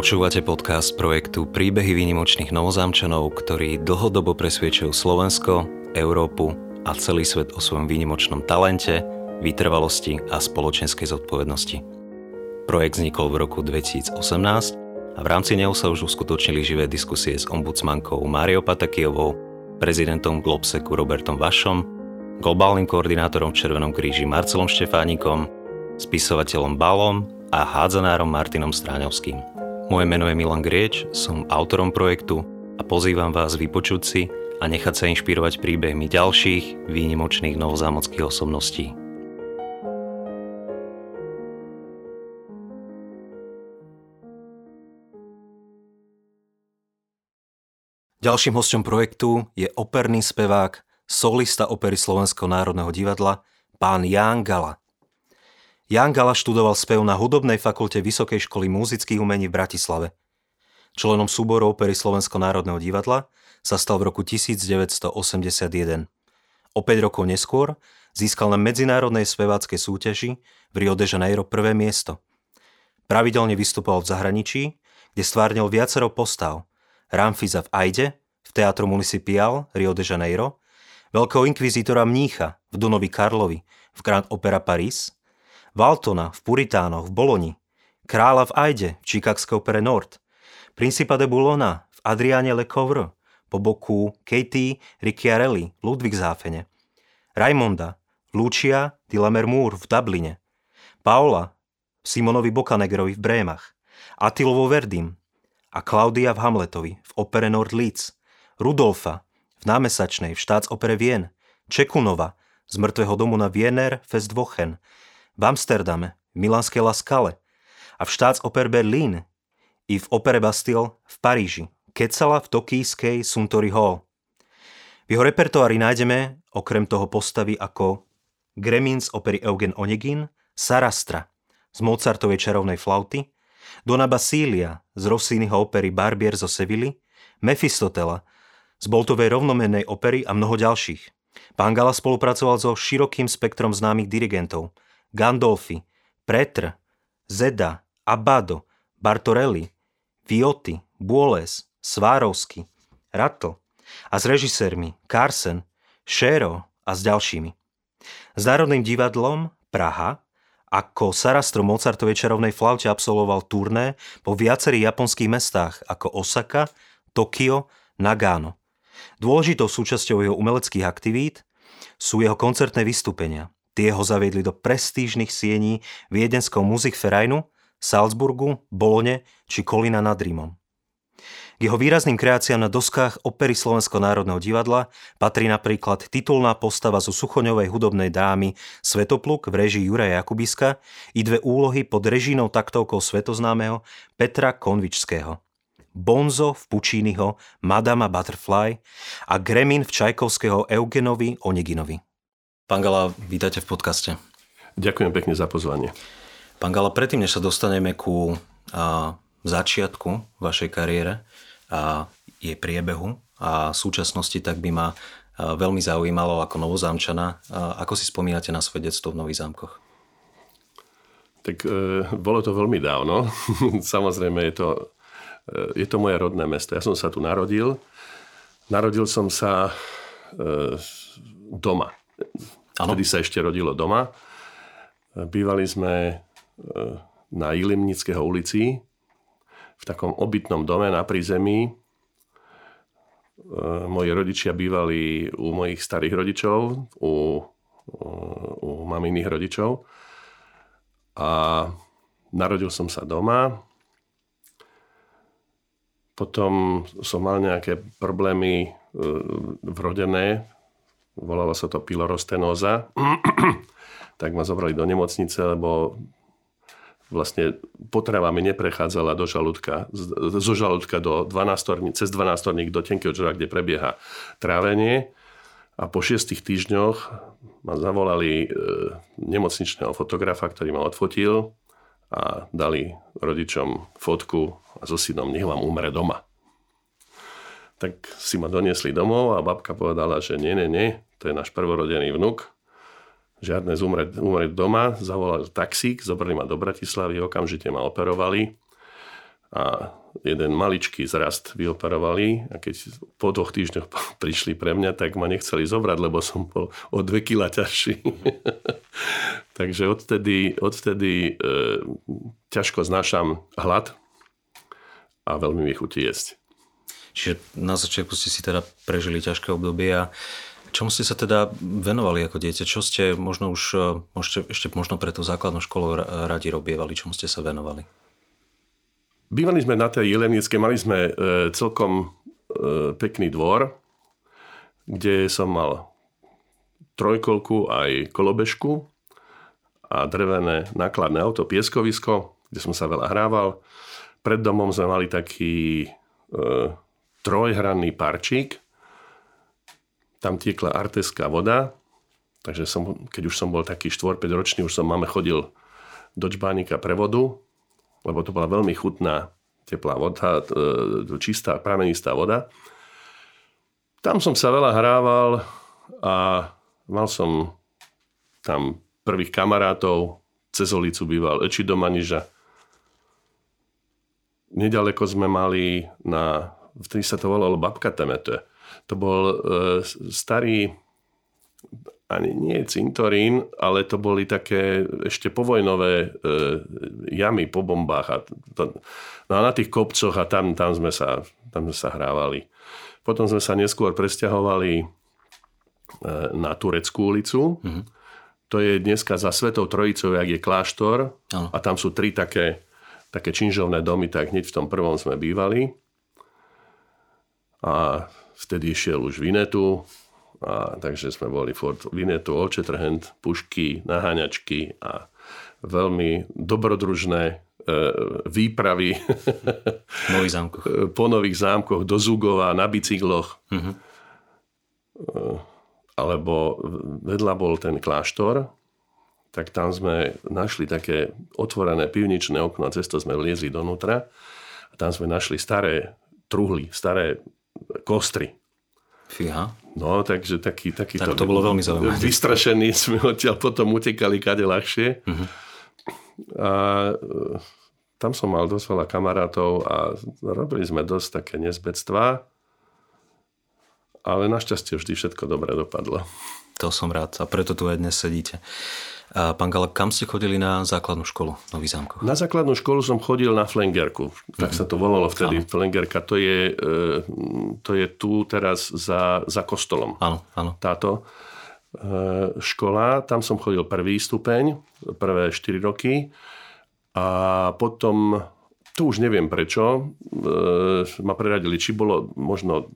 Počúvate podcast projektu Príbehy výnimočných novozámčanov, ktorí dlhodobo presviečajú Slovensko, Európu a celý svet o svojom výnimočnom talente, vytrvalosti a spoločenskej zodpovednosti. Projekt vznikol v roku 2018 a v rámci neho sa už uskutočnili živé diskusie s ombudsmankou Máriou Patakijovou, prezidentom Globseku Robertom Vašom, globálnym koordinátorom v Červenom kríži Marcelom Štefánikom, spisovateľom Balom a hádzanárom Martinom Stráňovským. Moje meno je Milan Grieč, som autorom projektu a pozývam vás vypočuť si a nechať sa inšpirovať príbehmi ďalších výnimočných novozámockých osobností. Ďalším hostom projektu je operný spevák, solista opery Slovenského národného divadla, pán Ján Gala. Jan Gala študoval spev na Hudobnej fakulte Vysokej školy múzických umení v Bratislave. Členom súboru opery Slovensko národného divadla sa stal v roku 1981. O 5 rokov neskôr získal na medzinárodnej speváckej súťaži v Rio de Janeiro prvé miesto. Pravidelne vystupoval v zahraničí, kde stvárnil viacero postav. Ramfiza v Aide, v Teatru Municipal Rio de Janeiro, veľkého inkvizítora Mnícha v Dunovi Karlovi v Grand Opera Paris – Valtona v Puritánoch v Boloni, kráľa v Ajde v Chicagskej opere Nord, Principa de Bulona v Adriane Le Couvre, po boku Katie Ricciarelli v Ludwigshafene, Raimonda Lucia di Lammermoor v Dubline, Paola Simonovi Bokanegrovi v Brémach, Atilovo Verdim a Klaudia v Hamletovi v opere Nord Leeds, Rudolfa v námesačnej v štátopere Vien, Čekunova z mŕtvého domu na Wiener Festwochen, v Amsterdame, v Milánskej Laskale a v Oper Berlín i v Opere Bastille v Paríži, Kecala v tokijskej Suntory Hall. V jeho repertoári nájdeme okrem toho postavy ako Gremlin z opery Eugen Onegin, Sarastra z Mozartovej čarovnej flauty, Dona Basília z Rossiniho opery Barbier zo Sevilly, Mefistotela z Boltovej rovnomennej opery a mnoho ďalších. Pán Gala spolupracoval so širokým spektrom známych dirigentov – Gandolfi, Pretr, Zeda, Abado, Bartorelli, Viotti, Buoles, Svárovsky, Rattle a s režisérmi Carsen, Šero a s ďalšími. S Národným divadlom Praha ako Sarastro Mozartovej čarovnej flaute absolvoval turné po viacerých japonských mestách ako Osaka, Tokio, Nagano. Dôležitou súčasťou jeho umeleckých aktivít sú jeho koncertné vystúpenia – Tie ho zaviedli do prestížnych siení viedenského Musikvereinu, Salzburgu, Bolone či Kolina nad Rímom. K jeho výrazným kreáciám na doskách opery Slovenského národného divadla patrí napríklad titulná postava zo suchoňovej hudobnej dámy Svetopluk v režii Juraja Jakubiska i dve úlohy pod režínou taktovkou svetoznámeho Petra Konvičského. Bonzo v Pučínyho Madama Butterfly a Gremin v Čajkovského Eugenovi Oneginovi. Pán Gala, vítajte v podcaste. Ďakujem pekne za pozvanie. Pán Gala, predtým, než sa dostaneme ku a, začiatku vašej kariére a jej priebehu a súčasnosti, tak by ma a, veľmi zaujímalo ako novozámčana, a, ako si spomínate na svoje detstvo v Nových zámkoch? Tak e, bolo to veľmi dávno. Samozrejme je to, je to moje rodné mesto. Ja som sa tu narodil. Narodil som sa e, doma Ano. Vtedy sa ešte rodilo doma. Bývali sme e, na Ilimnického ulici v takom obytnom dome na prízemí. E, moji rodičia bývali u mojich starých rodičov, u, u maminých rodičov. A narodil som sa doma. Potom som mal nejaké problémy e, vrodené volala sa to pilorostenóza, tak ma zobrali do nemocnice, lebo vlastne potrava mi neprechádzala do žalúdka, zo žalúdka do 12 cez 12 do tenkého žra, kde prebieha trávenie. A po šiestich týždňoch ma zavolali e, nemocničného fotografa, ktorý ma odfotil a dali rodičom fotku a so synom, nech vám umre doma. Tak si ma doniesli domov a babka povedala, že nie, nie, nie, to je náš prvorodený vnuk, žiadne zumrieť, umrieť doma, zavolal taxík, zobrali ma do Bratislavy, okamžite ma operovali a jeden maličký zrast vyoperovali a keď po dvoch týždňoch prišli pre mňa, tak ma nechceli zobrať, lebo som bol o dve kila ťažší. Takže odtedy, odtedy e, ťažko znášam hlad a veľmi mi chutí jesť. Čiže na začiatku ste si teda prežili ťažké obdobie a čomu ste sa teda venovali ako dieťa? Čo ste možno už, e, môžete, ešte možno pre tú základnú školu radi robievali? Čomu ste sa venovali? Bývali sme na tej Jeleniecke, mali sme e, celkom e, pekný dvor, kde som mal trojkolku aj kolobežku a drevené nákladné auto, pieskovisko, kde som sa veľa hrával. Pred domom sme mali taký e, trojhranný parčík, tam tiekla arteská voda, takže som, keď už som bol taký 4-5 ročný, už som máme chodil do čbánika pre vodu, lebo to bola veľmi chutná teplá voda, e, čistá, pramenistá voda. Tam som sa veľa hrával a mal som tam prvých kamarátov, cez ulicu býval Eči do Maniža. Nedaleko sme mali na, vtedy sa to volalo Babka Temete. To bol e, starý ani nie cintorín, ale to boli také ešte povojnové e, jamy po bombách. A to, no a na tých kopcoch a tam, tam, sme sa, tam sme sa hrávali. Potom sme sa neskôr presťahovali e, na Tureckú ulicu. Mm-hmm. To je dneska za Svetou Trojicou, jak je kláštor. Ano. A tam sú tri také, také činžovné domy, tak hneď v tom prvom sme bývali. A vtedy šiel už Vinetu, a, takže sme boli Ford Vinetu, Olčetrhent, pušky, naháňačky a veľmi dobrodružné e, výpravy nových zámkoch. po nových zámkoch do Zugova na bicykloch. Uh-huh. Alebo vedľa bol ten kláštor, tak tam sme našli také otvorené pivničné okno a cesto sme vliezli donútra a tam sme našli staré truhly, staré kostry Fíha. No, takže taký, taký tak to, to bolo veľmi zaujímavé. Vystrašení sme odtiaľ potom utekali kade ľahšie. Uh-huh. A e, tam som mal dosť veľa kamarátov a robili sme dosť také nezbectvá. Ale našťastie vždy všetko dobre dopadlo. To som rád a preto tu aj dnes sedíte. A pán Galak, kam ste chodili na základnú školu v Nových zámkoch? Na základnú školu som chodil na Flengerku. Tak mm-hmm. sa to volalo vtedy. Áno. Flengerka to je, e, to je tu teraz za, za kostolom. Áno, áno. Táto e, škola, tam som chodil prvý stupeň, prvé 4 roky. A potom tu už neviem prečo, e, ma preradili, či bolo možno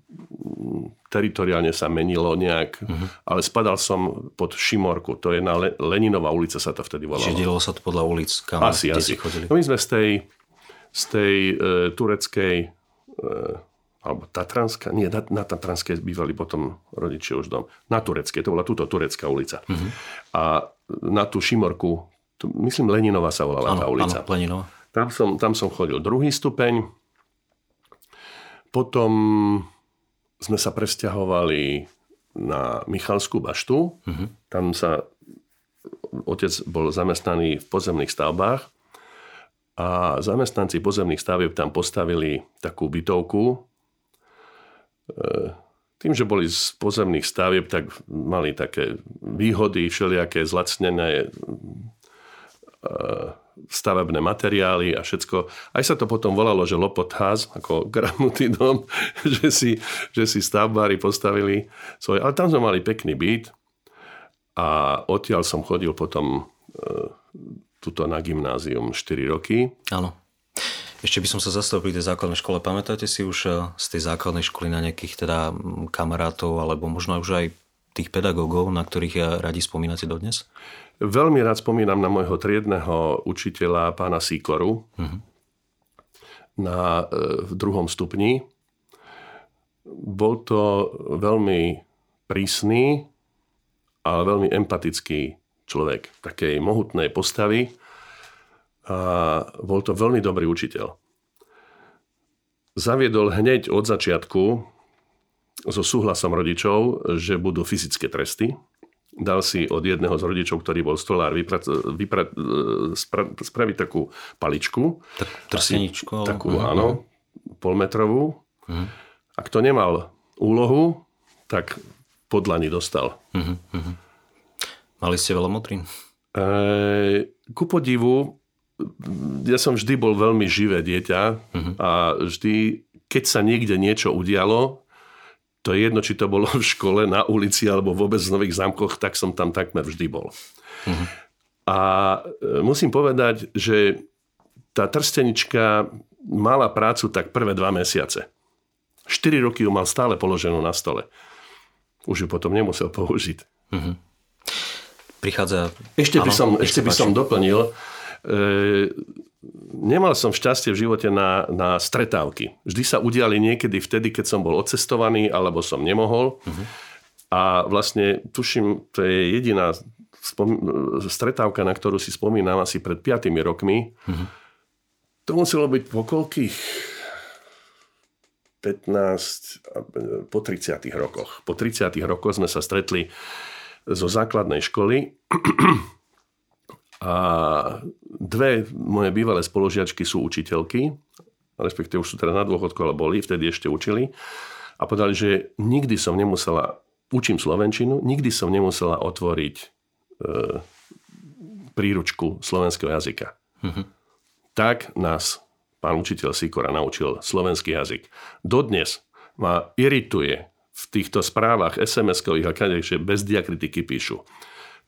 teritoriálne sa menilo nejak, uh-huh. ale spadal som pod Šimorku, to je na Le- Leninová ulica sa to vtedy volalo. Čiže delilo sa to podľa ulic, kam asi, asi. chodili? No my sme z tej, z tej e, tureckej, e, alebo Tatranská, nie, na, na Tatranskej bývali potom rodičia už dom. Na Tureckej, to bola túto Turecká ulica. Uh-huh. A na tú Šimorku, to, myslím Leninová sa volala ano, tá ulica. Áno, Leninová. Tam som, tam som chodil druhý stupeň. Potom sme sa presťahovali na Michalskú baštu. Uh-huh. Tam sa otec bol zamestnaný v pozemných stavbách a zamestnanci pozemných stavieb tam postavili takú bytovku. E, tým, že boli z pozemných stavieb, tak mali také výhody, všelijaké zlacnené stavebné materiály a všetko. Aj sa to potom volalo, že Lopotház, ako gramutý dom, že si, že si stavbári postavili svoj. Ale tam sme mali pekný byt a odtiaľ som chodil potom e, tuto na gymnázium 4 roky. Áno. Ešte by som sa zastavil pri tej základnej škole. Pamätáte si už e, z tej základnej školy na nejakých teda kamarátov alebo možno už aj tých pedagógov, na ktorých radi spomínate dodnes? Veľmi rád spomínam na môjho triedného učiteľa, pána Sikoru, uh-huh. na, e, v druhom stupni. Bol to veľmi prísny, ale veľmi empatický človek, takej mohutnej postavy. A bol to veľmi dobrý učiteľ. Zaviedol hneď od začiatku so súhlasom rodičov, že budú fyzické tresty dal si od jedného z rodičov, ktorý bol stolár, vypra, vypra, spra, spraviť takú paličku. Trseničku. Takú, uh-huh. áno, polmetrovú. Uh-huh. Ak to nemal úlohu, tak podlani dostal. Uh-huh. Uh-huh. Mali ste veľa modrín? E, ku podivu, ja som vždy bol veľmi živé dieťa uh-huh. a vždy, keď sa niekde niečo udialo, to je jedno, či to bolo v škole, na ulici alebo vôbec v Nových zámkoch, tak som tam takmer vždy bol. Uh-huh. A e, musím povedať, že tá trstenička mala prácu tak prvé dva mesiace. 4 roky ju mal stále položenú na stole. Už ju potom nemusel použiť. Uh-huh. Prichádza... Ešte by som, ešte by som doplnil, e, nemal som šťastie v živote na, na stretávky. Vždy sa udiali niekedy vtedy, keď som bol odcestovaný alebo som nemohol. Uh-huh. A vlastne, tuším, to je jediná spom- stretávka, na ktorú si spomínam asi pred 5 rokmi. Uh-huh. To muselo byť po koľkých 15, po 30 rokoch. Po 30 rokoch sme sa stretli zo základnej školy a dve moje bývalé spoložiačky sú učiteľky, respektíve už sú teda na dôchodku, ale boli, vtedy ešte učili. A povedali, že nikdy som nemusela, učím Slovenčinu, nikdy som nemusela otvoriť e, príručku slovenského jazyka. Mm-hmm. Tak nás pán učiteľ Sikora naučil slovenský jazyk. Dodnes ma irituje v týchto správach SMS-kových a kadek, že bez diakritiky píšu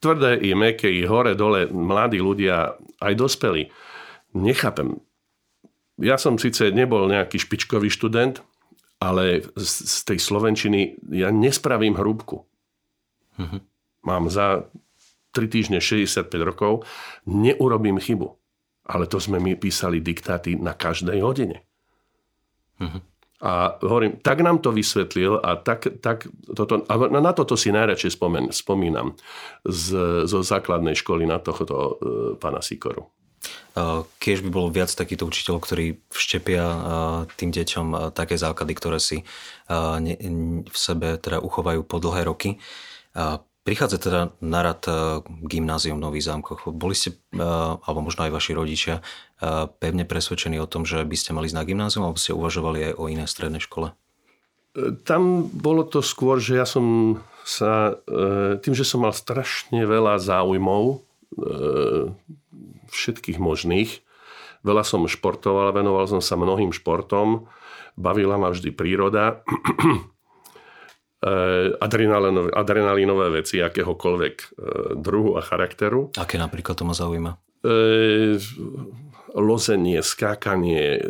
tvrdé i meké, i hore, dole, mladí ľudia, aj dospelí. Nechápem. Ja som síce nebol nejaký špičkový študent, ale z tej Slovenčiny ja nespravím hrúbku. Mm-hmm. Mám za 3 týždne 65 rokov, neurobím chybu. Ale to sme my písali diktáty na každej hodine. Mm-hmm. A hovorím, tak nám to vysvetlil a tak, tak toto, a na toto si najradšej spomen, spomínam z, zo základnej školy na tohoto uh, pána Sikoru. Keď by bolo viac takýchto učiteľov, ktorí vštepia tým deťom také základy, ktoré si v sebe teda uchovajú po dlhé roky. Prichádza teda na rad gymnázium v Nových zámkoch. Boli ste, alebo možno aj vaši rodičia, pevne presvedčení o tom, že by ste mali ísť na gymnázium, alebo ste uvažovali aj o iné strednej škole? Tam bolo to skôr, že ja som sa, e, tým, že som mal strašne veľa záujmov, e, všetkých možných, veľa som športoval, venoval som sa mnohým športom, bavila ma vždy príroda, e, adrenalinové, adrenalínové veci akéhokoľvek druhu a charakteru. Aké napríklad to ma zaujíma? lozenie, skákanie,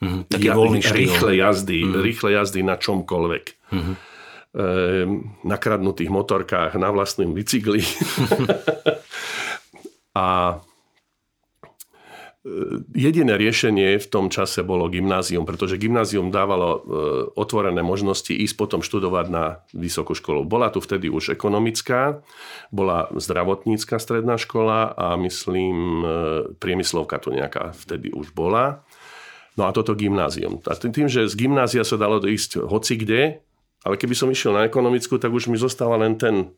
mm, taký ja, voľný štýl. Rýchle jazdy, mm. rýchle jazdy na čomkoľvek. Mm. E, na kradnutých motorkách, na vlastnom bicykli. a E, jediné riešenie v tom čase bolo gymnázium, pretože gymnázium dávalo e, otvorené možnosti ísť potom študovať na vysokú školu. Bola tu vtedy už ekonomická, bola zdravotnícka stredná škola a myslím e, priemyslovka tu nejaká vtedy už bola. No a toto gymnázium. A tým, že z gymnázia sa dalo ísť hoci kde, ale keby som išiel na ekonomickú, tak už mi zostáva len ten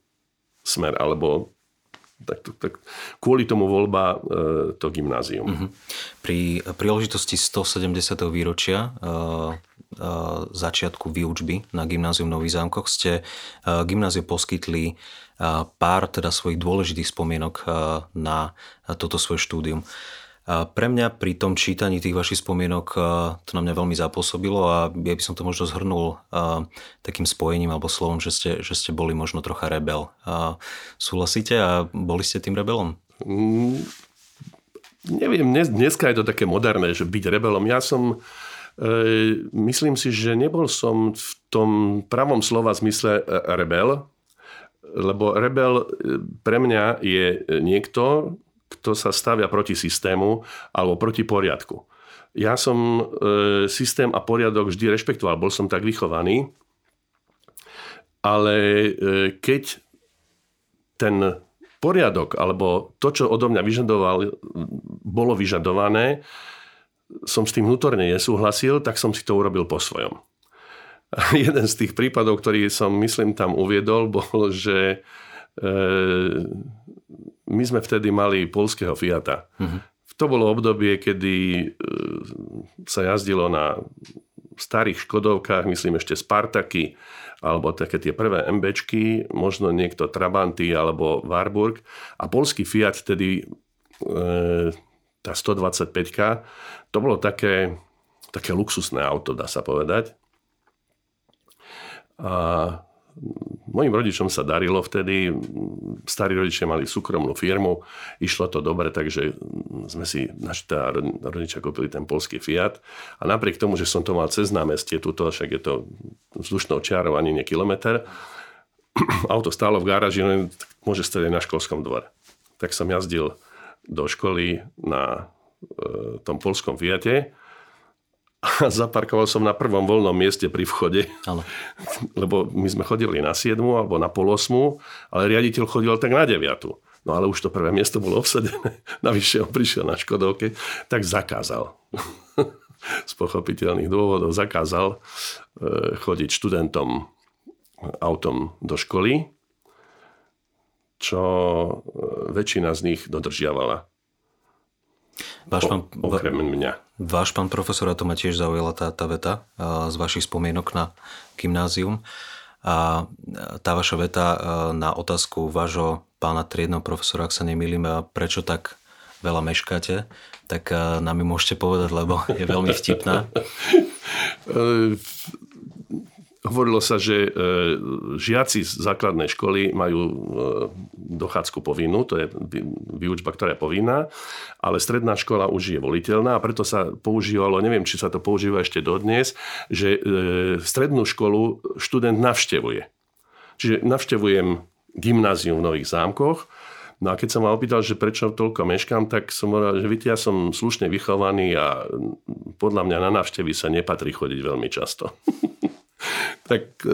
smer, alebo tak, tak kvôli tomu voľba e, to gymnázium. Mm-hmm. Pri príležitosti 170. výročia e, e, začiatku výučby na gymnázium v Nových zámkoch ste e, gymnáziu poskytli e, pár teda svojich dôležitých spomienok e, na toto svoje štúdium. A pre mňa pri tom čítaní tých vašich spomienok to na mňa veľmi zapôsobilo a ja by som to možno zhrnul takým spojením alebo slovom, že ste, že ste boli možno trocha rebel. A súhlasíte a boli ste tým rebelom? Mm, neviem, dnes, dneska je to také moderné, že byť rebelom. Ja som, e, myslím si, že nebol som v tom pravom slova zmysle e, rebel, lebo rebel e, pre mňa je niekto, kto sa stavia proti systému alebo proti poriadku. Ja som e, systém a poriadok vždy rešpektoval, bol som tak vychovaný, ale e, keď ten poriadok alebo to, čo odo mňa vyžadoval, bolo vyžadované, som s tým vnútorne nesúhlasil, tak som si to urobil po svojom. A jeden z tých prípadov, ktorý som, myslím, tam uviedol, bol, že e, my sme vtedy mali polského Fiata. Uh-huh. To bolo obdobie, kedy e, sa jazdilo na starých Škodovkách, myslím ešte Spartaky, alebo také tie prvé MBčky, možno niekto Trabanty alebo Warburg. A polský Fiat tedy, e, tá 125 to bolo také, také luxusné auto, dá sa povedať. A Mojim rodičom sa darilo vtedy, starí rodičia mali súkromnú firmu, išlo to dobre, takže sme si, naši teda rodičia kúpili ten polský Fiat. A napriek tomu, že som to mal cez námestie, tuto, však je to vzdušnou čiarou ani nie kilometr, auto stálo v garáži, no, môže stať aj na školskom dvore. Tak som jazdil do školy na e, tom polskom Fiate a zaparkoval som na prvom voľnom mieste pri vchode. Ano. Lebo my sme chodili na 7 alebo na pol 8, ale riaditeľ chodil tak na 9. No ale už to prvé miesto bolo obsadené. Navyše on prišiel na Škodovke, tak zakázal. Z pochopiteľných dôvodov zakázal e, chodiť študentom autom do školy, čo e, väčšina z nich dodržiavala. Váš pán, okrem mňa. Váš pán profesor, a to ma tiež zaujala tá, tá veta z vašich spomienok na gymnázium. A tá vaša veta na otázku vášho pána triedného profesora, ak sa nemýlim, prečo tak veľa meškáte, tak nám mi môžete povedať, lebo je veľmi vtipná. Hovorilo sa, že e, žiaci z základnej školy majú e, dochádzku povinnú, to je výučba, ktorá je povinná, ale stredná škola už je voliteľná a preto sa používalo, neviem, či sa to používa ešte dodnes, že e, strednú školu študent navštevuje. Čiže navštevujem gymnázium v Nových zámkoch, No a keď som ma opýtal, že prečo toľko meškám, tak som povedal, že viete, ja som slušne vychovaný a podľa mňa na návštevy sa nepatrí chodiť veľmi často. tak e,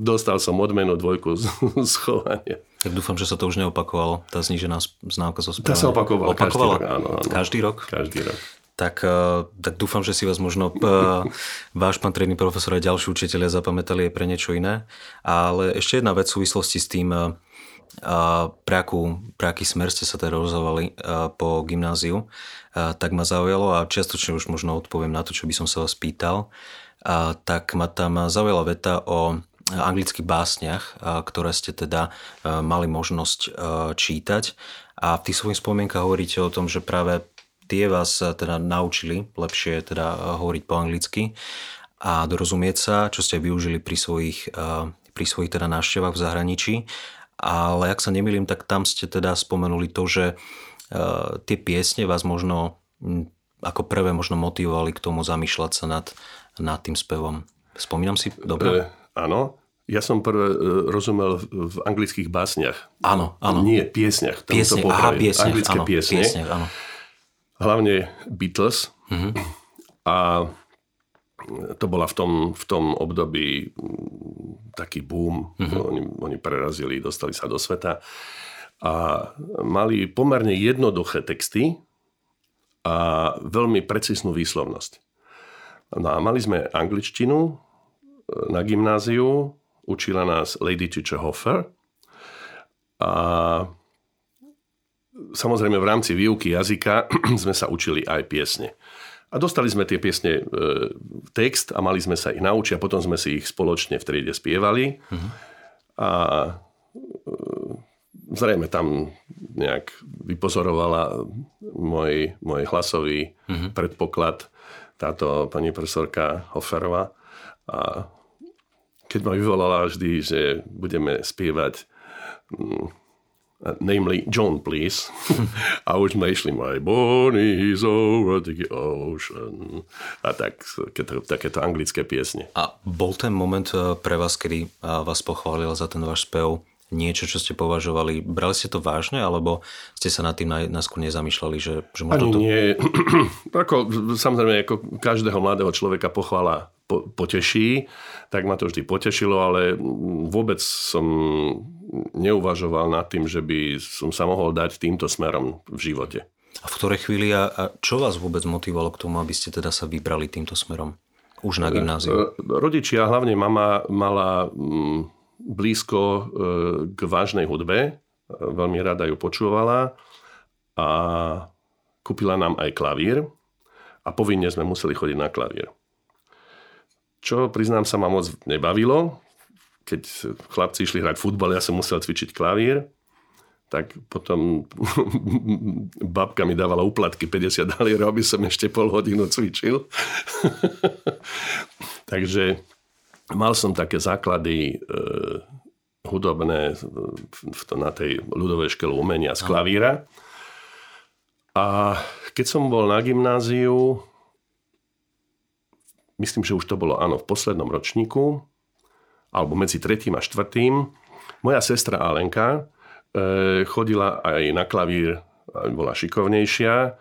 dostal som odmenu dvojku z, z chovania. Tak dúfam, že sa to už neopakovalo, tá znížená známka zo správania. Tá sa opakovala, opakovala? Každý, rok, áno, áno. každý rok? Každý rok. Tak, e, tak dúfam, že si vás možno e, váš pán trénny profesor a ďalší učiteľia zapamätali aj pre niečo iné. Ale ešte jedna vec v súvislosti s tým, pre, akú, pre aký smer ste sa teda rozhovali po gymnáziu, tak ma zaujalo a čiastočne už možno odpoviem na to, čo by som sa vás pýtal a, tak ma tam zaujala veta o anglických básniach, ktoré ste teda mali možnosť čítať. A v tých svojich spomienkach hovoríte o tom, že práve tie vás teda naučili lepšie teda hovoriť po anglicky a dorozumieť sa, čo ste využili pri svojich, pri svojich teda návštevách v zahraničí. Ale ak sa nemýlim, tak tam ste teda spomenuli to, že tie piesne vás možno ako prvé možno motivovali k tomu zamýšľať sa nad nad tým spevom. Spomínam si dobre? E, áno. Ja som prvé e, rozumel v anglických básniach. Áno, áno. Nie, piesniach. Tam piesne, to aha, piesniach, Anglické áno, piesne. Piesniach, áno. Hlavne Beatles. Uh-huh. A to bola v tom, v tom období taký boom. Uh-huh. Oni, oni prerazili, dostali sa do sveta. A mali pomerne jednoduché texty a veľmi precíznu výslovnosť. No a mali sme angličtinu e, na gymnáziu, učila nás Lady Teacher Hofer a samozrejme v rámci výuky jazyka sme sa učili aj piesne. A dostali sme tie piesne e, text a mali sme sa ich naučiť a potom sme si ich spoločne v triede spievali. Uh-huh. A e, zrejme tam nejak vypozorovala môj, môj hlasový uh-huh. predpoklad táto pani profesorka Hoferová. A keď ma vyvolala vždy, že budeme spievať mm, namely John Please. a už sme išli My Bonnie is over the ocean. A tak, takéto, takéto anglické piesne. A bol ten moment eh, pre vás, kedy eh, vás pochválil za ten váš spev niečo, čo ste považovali, brali ste to vážne, alebo ste sa nad tým najskôr nezamýšľali, že, že možno Ani to... nie. ako, samozrejme, ako každého mladého človeka pochvala po, poteší, tak ma to vždy potešilo, ale vôbec som neuvažoval nad tým, že by som sa mohol dať týmto smerom v živote. A v ktorej chvíli a, a čo vás vôbec motivovalo k tomu, aby ste teda sa vybrali týmto smerom? Už na gymnáziu. E, rodičia, hlavne mama, mala mm, blízko e, k vážnej hudbe. Veľmi rada ju počúvala a kúpila nám aj klavír a povinne sme museli chodiť na klavír. Čo, priznám sa, ma moc nebavilo. Keď chlapci išli hrať futbal, ja som musel cvičiť klavír tak potom babka mi dávala uplatky 50 dalierov, aby som ešte pol hodinu cvičil. Takže mal som také základy e, hudobné v to, na tej ľudovej škole umenia z klavíra. A keď som bol na gymnáziu, myslím, že už to bolo áno, v poslednom ročníku, alebo medzi tretím a štvrtým, moja sestra Alenka, E, chodila aj na klavír, bola šikovnejšia,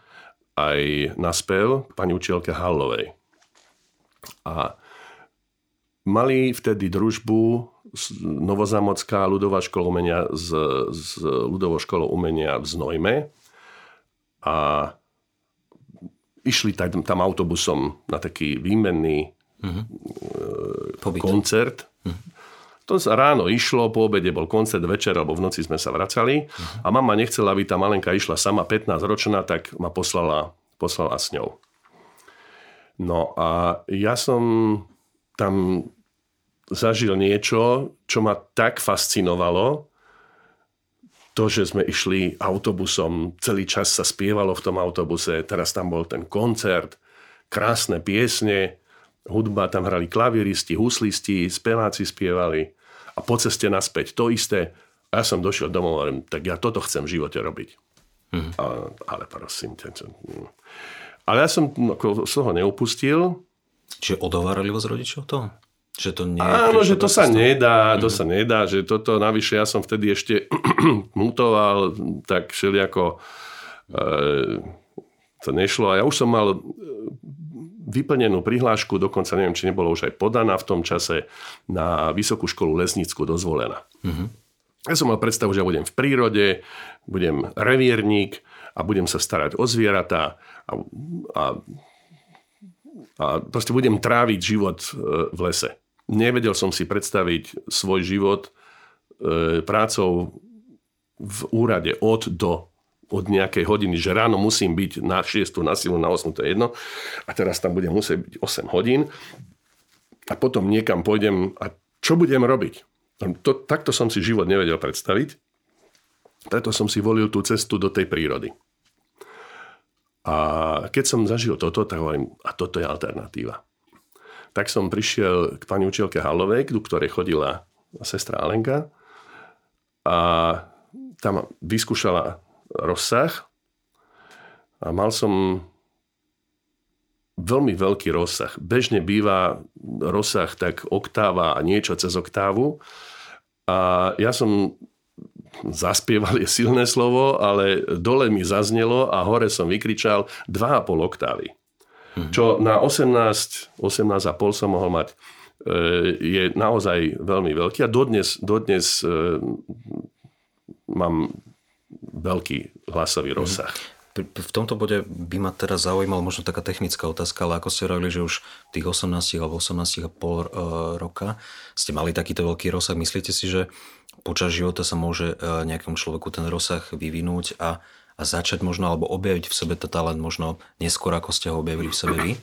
aj na spev pani učiteľke Hallovej. A mali vtedy družbu Novozamocká ľudová škola umenia s, s ľudovou školou umenia v Znojme a išli tam, tam autobusom na taký výmenný uh-huh. koncert. Uh-huh. To sa ráno išlo, po obede bol koncert, večer alebo v noci sme sa vracali uh-huh. a mama nechcela, aby tá malenka išla sama 15 ročná, tak ma poslala, poslala s ňou. No a ja som tam zažil niečo, čo ma tak fascinovalo, to, že sme išli autobusom, celý čas sa spievalo v tom autobuse, teraz tam bol ten koncert, krásne piesne, hudba, tam hrali klavíristi, huslisti, speváci spievali a po ceste naspäť to isté. A ja som došiel domov a hovorím, tak ja toto chcem v živote robiť. Mm. A, ale prosím ťa. Ale ja som ako, z toho neupustil. Čiže odovárali vás rodičov to? Že to nie Áno, že to sa nedá, to mm. sa nedá, že toto navyše ja som vtedy ešte mutoval tak všelijako e, to nešlo a ja už som mal vyplnenú prihlášku, dokonca neviem, či nebola už aj podaná v tom čase na Vysokú školu lesnícku dozvolená. Mm-hmm. Ja som mal predstavu, že budem v prírode, budem revierník a budem sa starať o zvieratá a, a, a proste budem tráviť život e, v lese. Nevedel som si predstaviť svoj život e, prácou v úrade od do od nejakej hodiny, že ráno musím byť na 6, na silu, na 8, to je jedno. A teraz tam budem musieť byť 8 hodín. A potom niekam pôjdem a čo budem robiť? To, takto som si život nevedel predstaviť. Preto som si volil tú cestu do tej prírody. A keď som zažil toto, tak hovorím, a toto je alternatíva. Tak som prišiel k pani učiteľke Halovej, ku ktorej chodila sestra Alenka a tam vyskúšala rozsah a mal som veľmi veľký rozsah. Bežne býva rozsah tak oktáva a niečo cez oktávu. A ja som zaspieval je silné slovo, ale dole mi zaznelo a hore som vykričal 2,5 oktávy. Mhm. Čo na 18, 18,5 som mohol mať e, je naozaj veľmi veľký a dodnes, dodnes e, mám veľký hlasový mhm. rozsah. V tomto bode by ma teraz zaujímala možno taká technická otázka, ale ako ste hovorili, že už tých 18 alebo 18 a pol e, roka ste mali takýto veľký rozsah. Myslíte si, že počas života sa môže nejakému človeku ten rozsah vyvinúť a, a začať možno, alebo objaviť v sebe ten talent možno neskôr, ako ste ho objavili v sebe vy? E,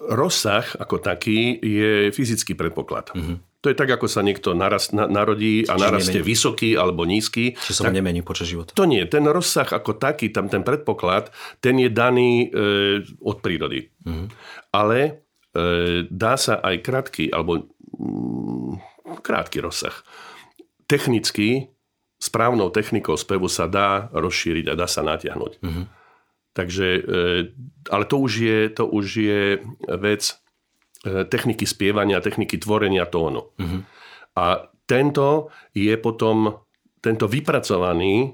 rozsah ako taký je fyzický predpoklad. Mm-hmm. To je tak, ako sa niekto narast, na, narodí a narastie nemení. vysoký alebo nízky. Či sa tak, nemení počas života. To nie. Ten rozsah ako taký, tam ten predpoklad, ten je daný e, od prírody. Mm-hmm. Ale e, dá sa aj krátky, alebo mm, krátky rozsah. Technicky, správnou technikou spevu sa dá rozšíriť a dá sa natiahnuť. Mm-hmm. Takže, e, ale to už je, to už je vec E, techniky spievania, techniky tvorenia tónu. Uh-huh. A tento je potom, tento vypracovaný e,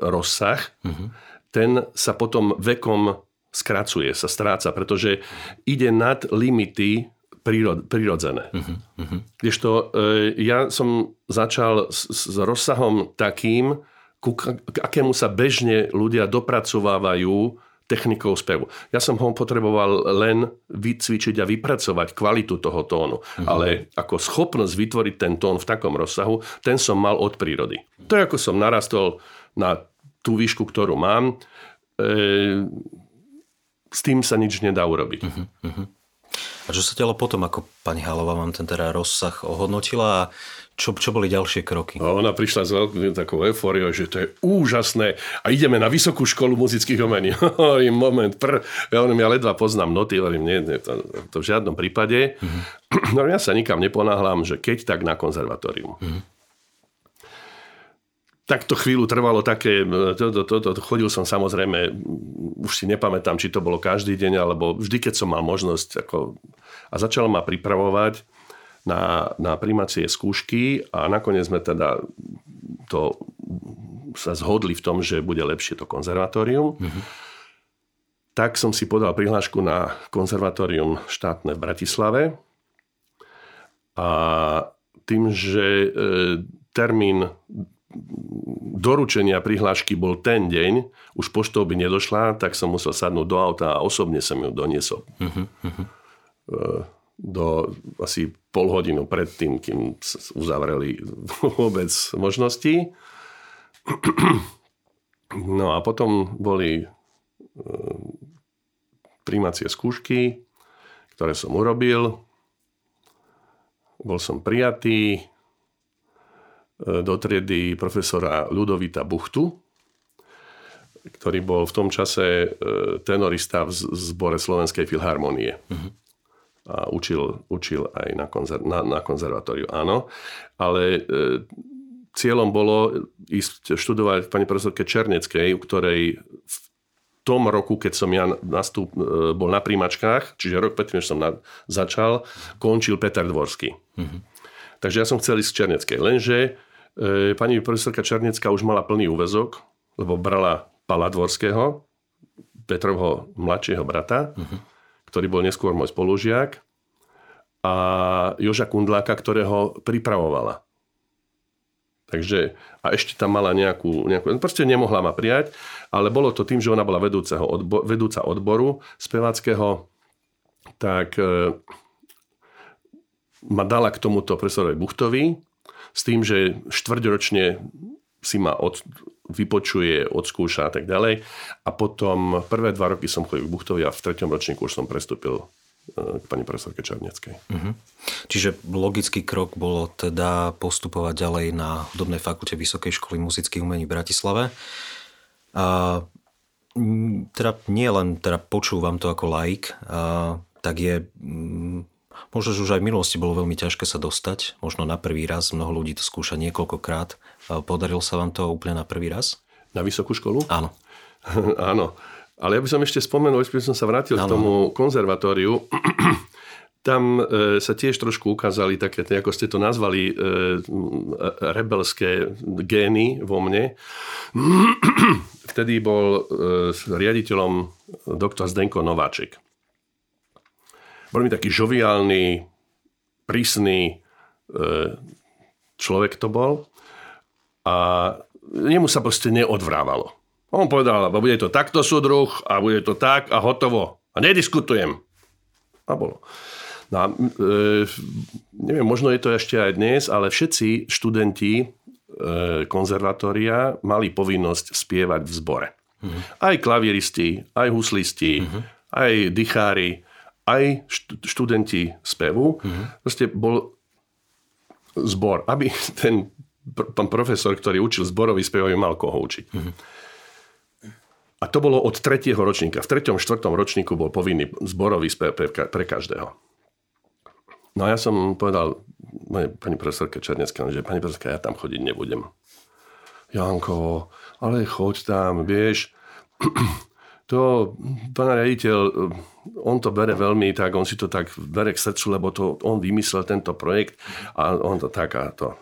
rozsah, uh-huh. ten sa potom vekom skracuje, sa stráca, pretože ide nad limity prírod, prirodzené. Uh-huh. Uh-huh. Kdežto e, ja som začal s, s rozsahom takým, ku, k akému sa bežne ľudia dopracovávajú technikou spevu. Ja som ho potreboval len vycvičiť a vypracovať kvalitu toho tónu. Uh-huh. Ale ako schopnosť vytvoriť ten tón v takom rozsahu, ten som mal od prírody. To je ako som narastol na tú výšku, ktorú mám. E, s tým sa nič nedá urobiť. Uh-huh, uh-huh. A čo sa dialo potom, ako pani Halová vám ten teda rozsah ohodnotila a čo, čo boli ďalšie kroky? A ona prišla s veľkou takou eufóriou, že to je úžasné a ideme na vysokú školu muzických umení. Hovorím, moment, pr. Ja hovorím, ja ledva poznám noty, hovorím, nie, nie to, to v žiadnom prípade. Mm-hmm. No ja sa nikam neponáhľam, že keď tak na konzervatórium. Mm-hmm tak to chvíľu trvalo také, to, to, to, to, chodil som samozrejme, už si nepamätám, či to bolo každý deň, alebo vždy, keď som mal možnosť. Ako, a začal ma pripravovať na, na primacie skúšky a nakoniec sme teda to sa zhodli v tom, že bude lepšie to konzervatórium. Mm-hmm. Tak som si podal prihlášku na konzervatórium štátne v Bratislave a tým, že e, termín doručenia prihlášky bol ten deň, už poštou by nedošla, tak som musel sadnúť do auta a osobne som ju doniesol. Uh-huh. Do asi pol hodinu pred tým, kým uzavreli vôbec možnosti. No a potom boli e, príjmacie skúšky, ktoré som urobil. Bol som prijatý, do triedy profesora Ludovita Buchtu, ktorý bol v tom čase e, tenorista v zbore Slovenskej filharmonie. Uh-huh. A učil, učil aj na, konzer- na, na konzervatóriu, áno. Ale e, cieľom bolo ísť študovať pani profesorke Černeckej, u ktorej v tom roku, keď som ja nastup, e, bol na príjmačkách, čiže rok predtým, než som na, začal, končil Peter Dvorský. Uh-huh. Takže ja som chcel ísť z Černeckej. Lenže E, pani profesorka Černecká už mala plný úvezok, lebo brala Pala Dvorského, Petrovho mladšieho brata, uh-huh. ktorý bol neskôr môj spolužiak, a Joža Kundláka, ktorého pripravovala. Takže, a ešte tam mala nejakú, nejakú, proste nemohla ma prijať, ale bolo to tým, že ona bola vedúceho odbo, vedúca odboru speváckého, tak e, ma dala k tomuto profesorovi Buchtovi, s tým, že štvrťročne si ma od, vypočuje, odskúša a tak ďalej. A potom prvé dva roky som chodil k Buchtovi a v treťom ročníku už som prestúpil e, k pani profesorke Čarneckej. Uh-huh. Čiže logický krok bolo teda postupovať ďalej na hudobnej fakulte Vysokej školy muzických umení v Bratislave. A teda nie len teda počúvam to ako laik, a, tak je Možno, že už aj v minulosti bolo veľmi ťažké sa dostať, možno na prvý raz, mnoho ľudí to skúša niekoľkokrát. Podarilo sa vám to úplne na prvý raz? Na vysokú školu? Áno. Áno. Ale ja by som ešte spomenul, ešte by som sa vrátil ano. k tomu konzervatóriu. Tam e, sa tiež trošku ukázali také, ako ste to nazvali, e, rebelské gény vo mne. Vtedy bol e, riaditeľom doktor Zdenko Nováček. Bol mi taký žoviálny, prísny e, človek to bol a nemu sa proste neodvrávalo. On povedal, bude to takto súdruh a bude to tak a hotovo. A nediskutujem. A bolo. No a, e, neviem, možno je to ešte aj dnes, ale všetci študenti e, konzervatória mali povinnosť spievať v zbore. Mm-hmm. Aj klavieristi, aj huslisti, mm-hmm. aj dychári aj študenti spevu. Mm-hmm. Proste bol zbor, aby ten pán profesor, ktorý učil zborový spev, mal koho učiť. Mm-hmm. A to bolo od tretieho ročníka. V treťom, štvrtom ročníku bol povinný zborový spev pre, každého. No a ja som povedal mojej pani profesorke Černecká, že pani profesorka, ja tam chodiť nebudem. Janko, ale choď tam, vieš, to pán riaditeľ, on to bere veľmi tak, on si to tak bere k srdcu, lebo to on vymyslel tento projekt a on to tak a to.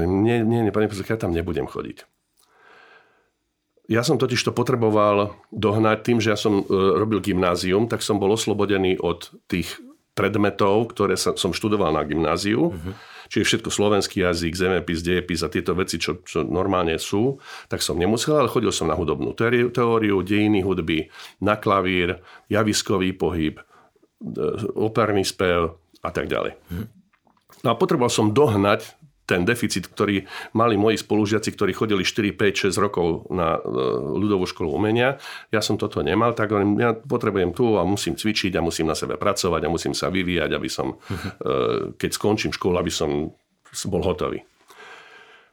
Nie, nie, nie, pani ja tam nebudem chodiť. Ja som totiž to potreboval dohnať tým, že ja som e, robil gymnázium, tak som bol oslobodený od tých predmetov, ktoré som študoval na gymnáziu. Uh-huh. Čiže všetko slovenský jazyk, zemepis, dejepis a tieto veci, čo, čo normálne sú, tak som nemusel, ale chodil som na hudobnú teóriu, dejiny hudby, na klavír, javiskový pohyb, e, operný spev a tak ďalej. No a potreboval som dohnať ten deficit, ktorý mali moji spolužiaci, ktorí chodili 4, 5, 6 rokov na e, ľudovú školu umenia. Ja som toto nemal, tak ja potrebujem tu a musím cvičiť a musím na sebe pracovať a musím sa vyvíjať, aby som, uh-huh. keď skončím školu, aby som bol hotový.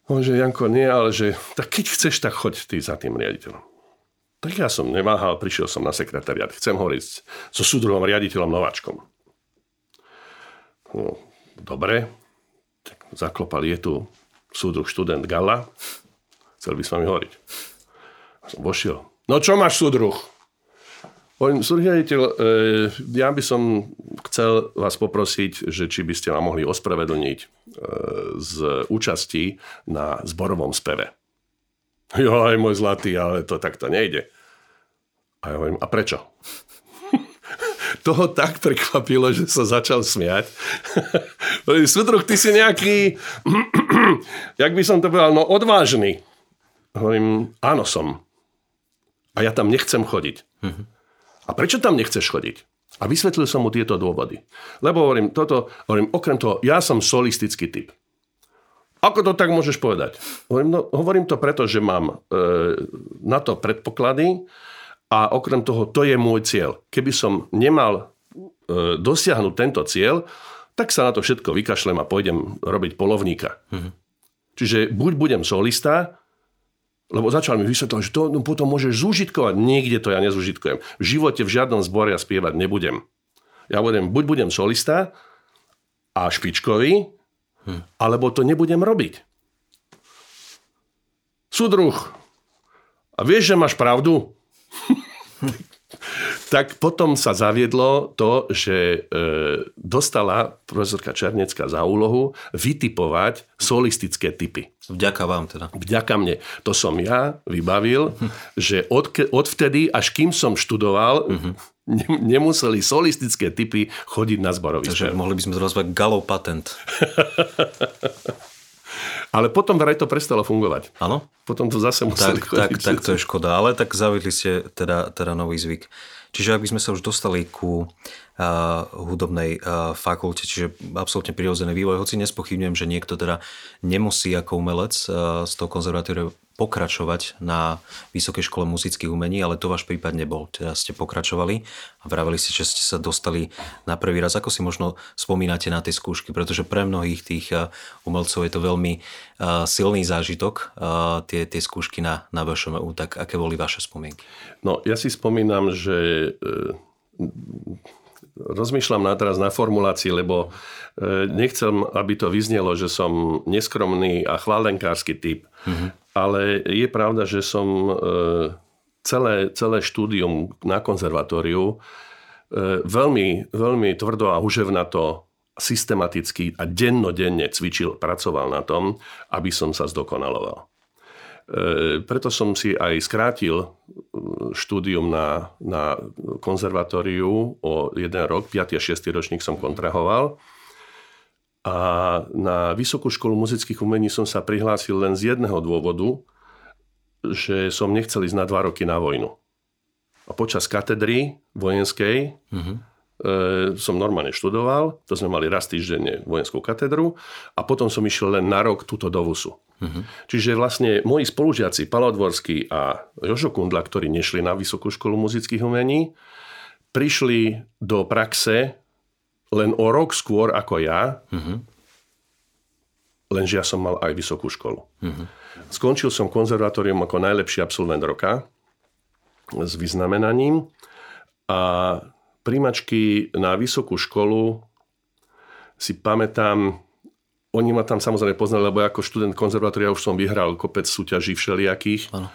On že Janko, nie, ale že tak keď chceš, tak choď ty za tým riaditeľom. Tak ja som neváhal, prišiel som na sekretariat. Chcem hovoriť so súdruhom riaditeľom Nováčkom. No, dobre, zaklopal, je tu súdruh študent Gala, chcel by s vami hovoriť. A som vošiel. No čo máš, súdruh? Hovorím, súdruhiteľ, e, ja by som chcel vás poprosiť, že či by ste ma mohli ospravedlniť e, z účasti na zborovom speve. Jo, aj môj zlatý, ale to takto nejde. A ja hovorím, a prečo? Toho tak prekvapilo, že sa začal smiať. Súdruh, ty si nejaký, jak by som to povedal, no odvážny. Hovorím, áno som. A ja tam nechcem chodiť. A prečo tam nechceš chodiť? A vysvetlil som mu tieto dôvody. Lebo hovorím, toto, hovorím, okrem toho, ja som solistický typ. Ako to tak môžeš povedať? Hovorím, no, hovorím to preto, že mám e, na to predpoklady, a okrem toho, to je môj cieľ. Keby som nemal e, dosiahnuť tento cieľ, tak sa na to všetko vykašlem a pôjdem robiť polovníka. Mm-hmm. Čiže buď budem solista, lebo začal mi vysvetľovať, že to no, potom môžeš zúžitkovať. Niekde to ja nezúžitkujem. V živote v žiadnom zbore ja spievať nebudem. Ja budem, buď budem solista a špičkový, hm. alebo to nebudem robiť. Súdruh, a vieš, že máš pravdu? tak potom sa zaviedlo to, že e, dostala profesorka Černecka za úlohu vytipovať solistické typy. Vďaka vám teda. Vďaka mne. To som ja vybavil, že od, odvtedy, až kým som študoval, uh-huh. ne, nemuseli solistické typy chodiť na zborový Takže mohli by sme nazvať galov patent. Ale potom vraj to prestalo fungovať. Áno? Potom to zase museli tak, chodiť. Tak, tak to je škoda, ale tak zavedli ste teda, teda nový zvyk. Čiže ak by sme sa už dostali ku uh, hudobnej uh, fakulte, čiže absolútne prirodzený vývoj, hoci nespochybňujem, že niekto teda nemusí ako umelec uh, z toho konzervatória pokračovať na Vysokej škole muzických umení, ale to váš prípad nebol. Teda ste pokračovali a vraveli ste, že ste sa dostali na prvý raz. Ako si možno spomínate na tie skúšky? Pretože pre mnohých tých umelcov je to veľmi silný zážitok, tie, tie skúšky na, na VŠMU. Tak aké boli vaše spomienky? No, ja si spomínam, že rozmýšľam na teraz na formulácii, lebo nechcem, aby to vyznelo, že som neskromný a chválenkársky typ. Mm-hmm ale je pravda, že som e, celé, celé štúdium na konzervatóriu e, veľmi, veľmi tvrdo a uževnato systematicky a dennodenne cvičil, pracoval na tom, aby som sa zdokonaloval. E, preto som si aj skrátil štúdium na, na konzervatóriu o jeden rok, 5. a 6. ročník som kontrahoval a na Vysokú školu muzických umení som sa prihlásil len z jedného dôvodu, že som nechcel ísť na dva roky na vojnu. A počas katedry vojenskej uh-huh. e, som normálne študoval, to sme mali raz týždenne vojenskú katedru a potom som išiel len na rok túto do VUSu. Uh-huh. Čiže vlastne moji spolužiaci Palodvorský a Jožo Kundla, ktorí nešli na Vysokú školu muzických umení, prišli do praxe len o rok skôr ako ja, uh-huh. lenže ja som mal aj vysokú školu. Uh-huh. Skončil som konzervatórium ako najlepší absolvent roka s vyznamenaním a príjmačky na vysokú školu si pamätám, oni ma tam samozrejme poznali, lebo ako študent konzervatória už som vyhral kopec súťaží všelijakých. Ano.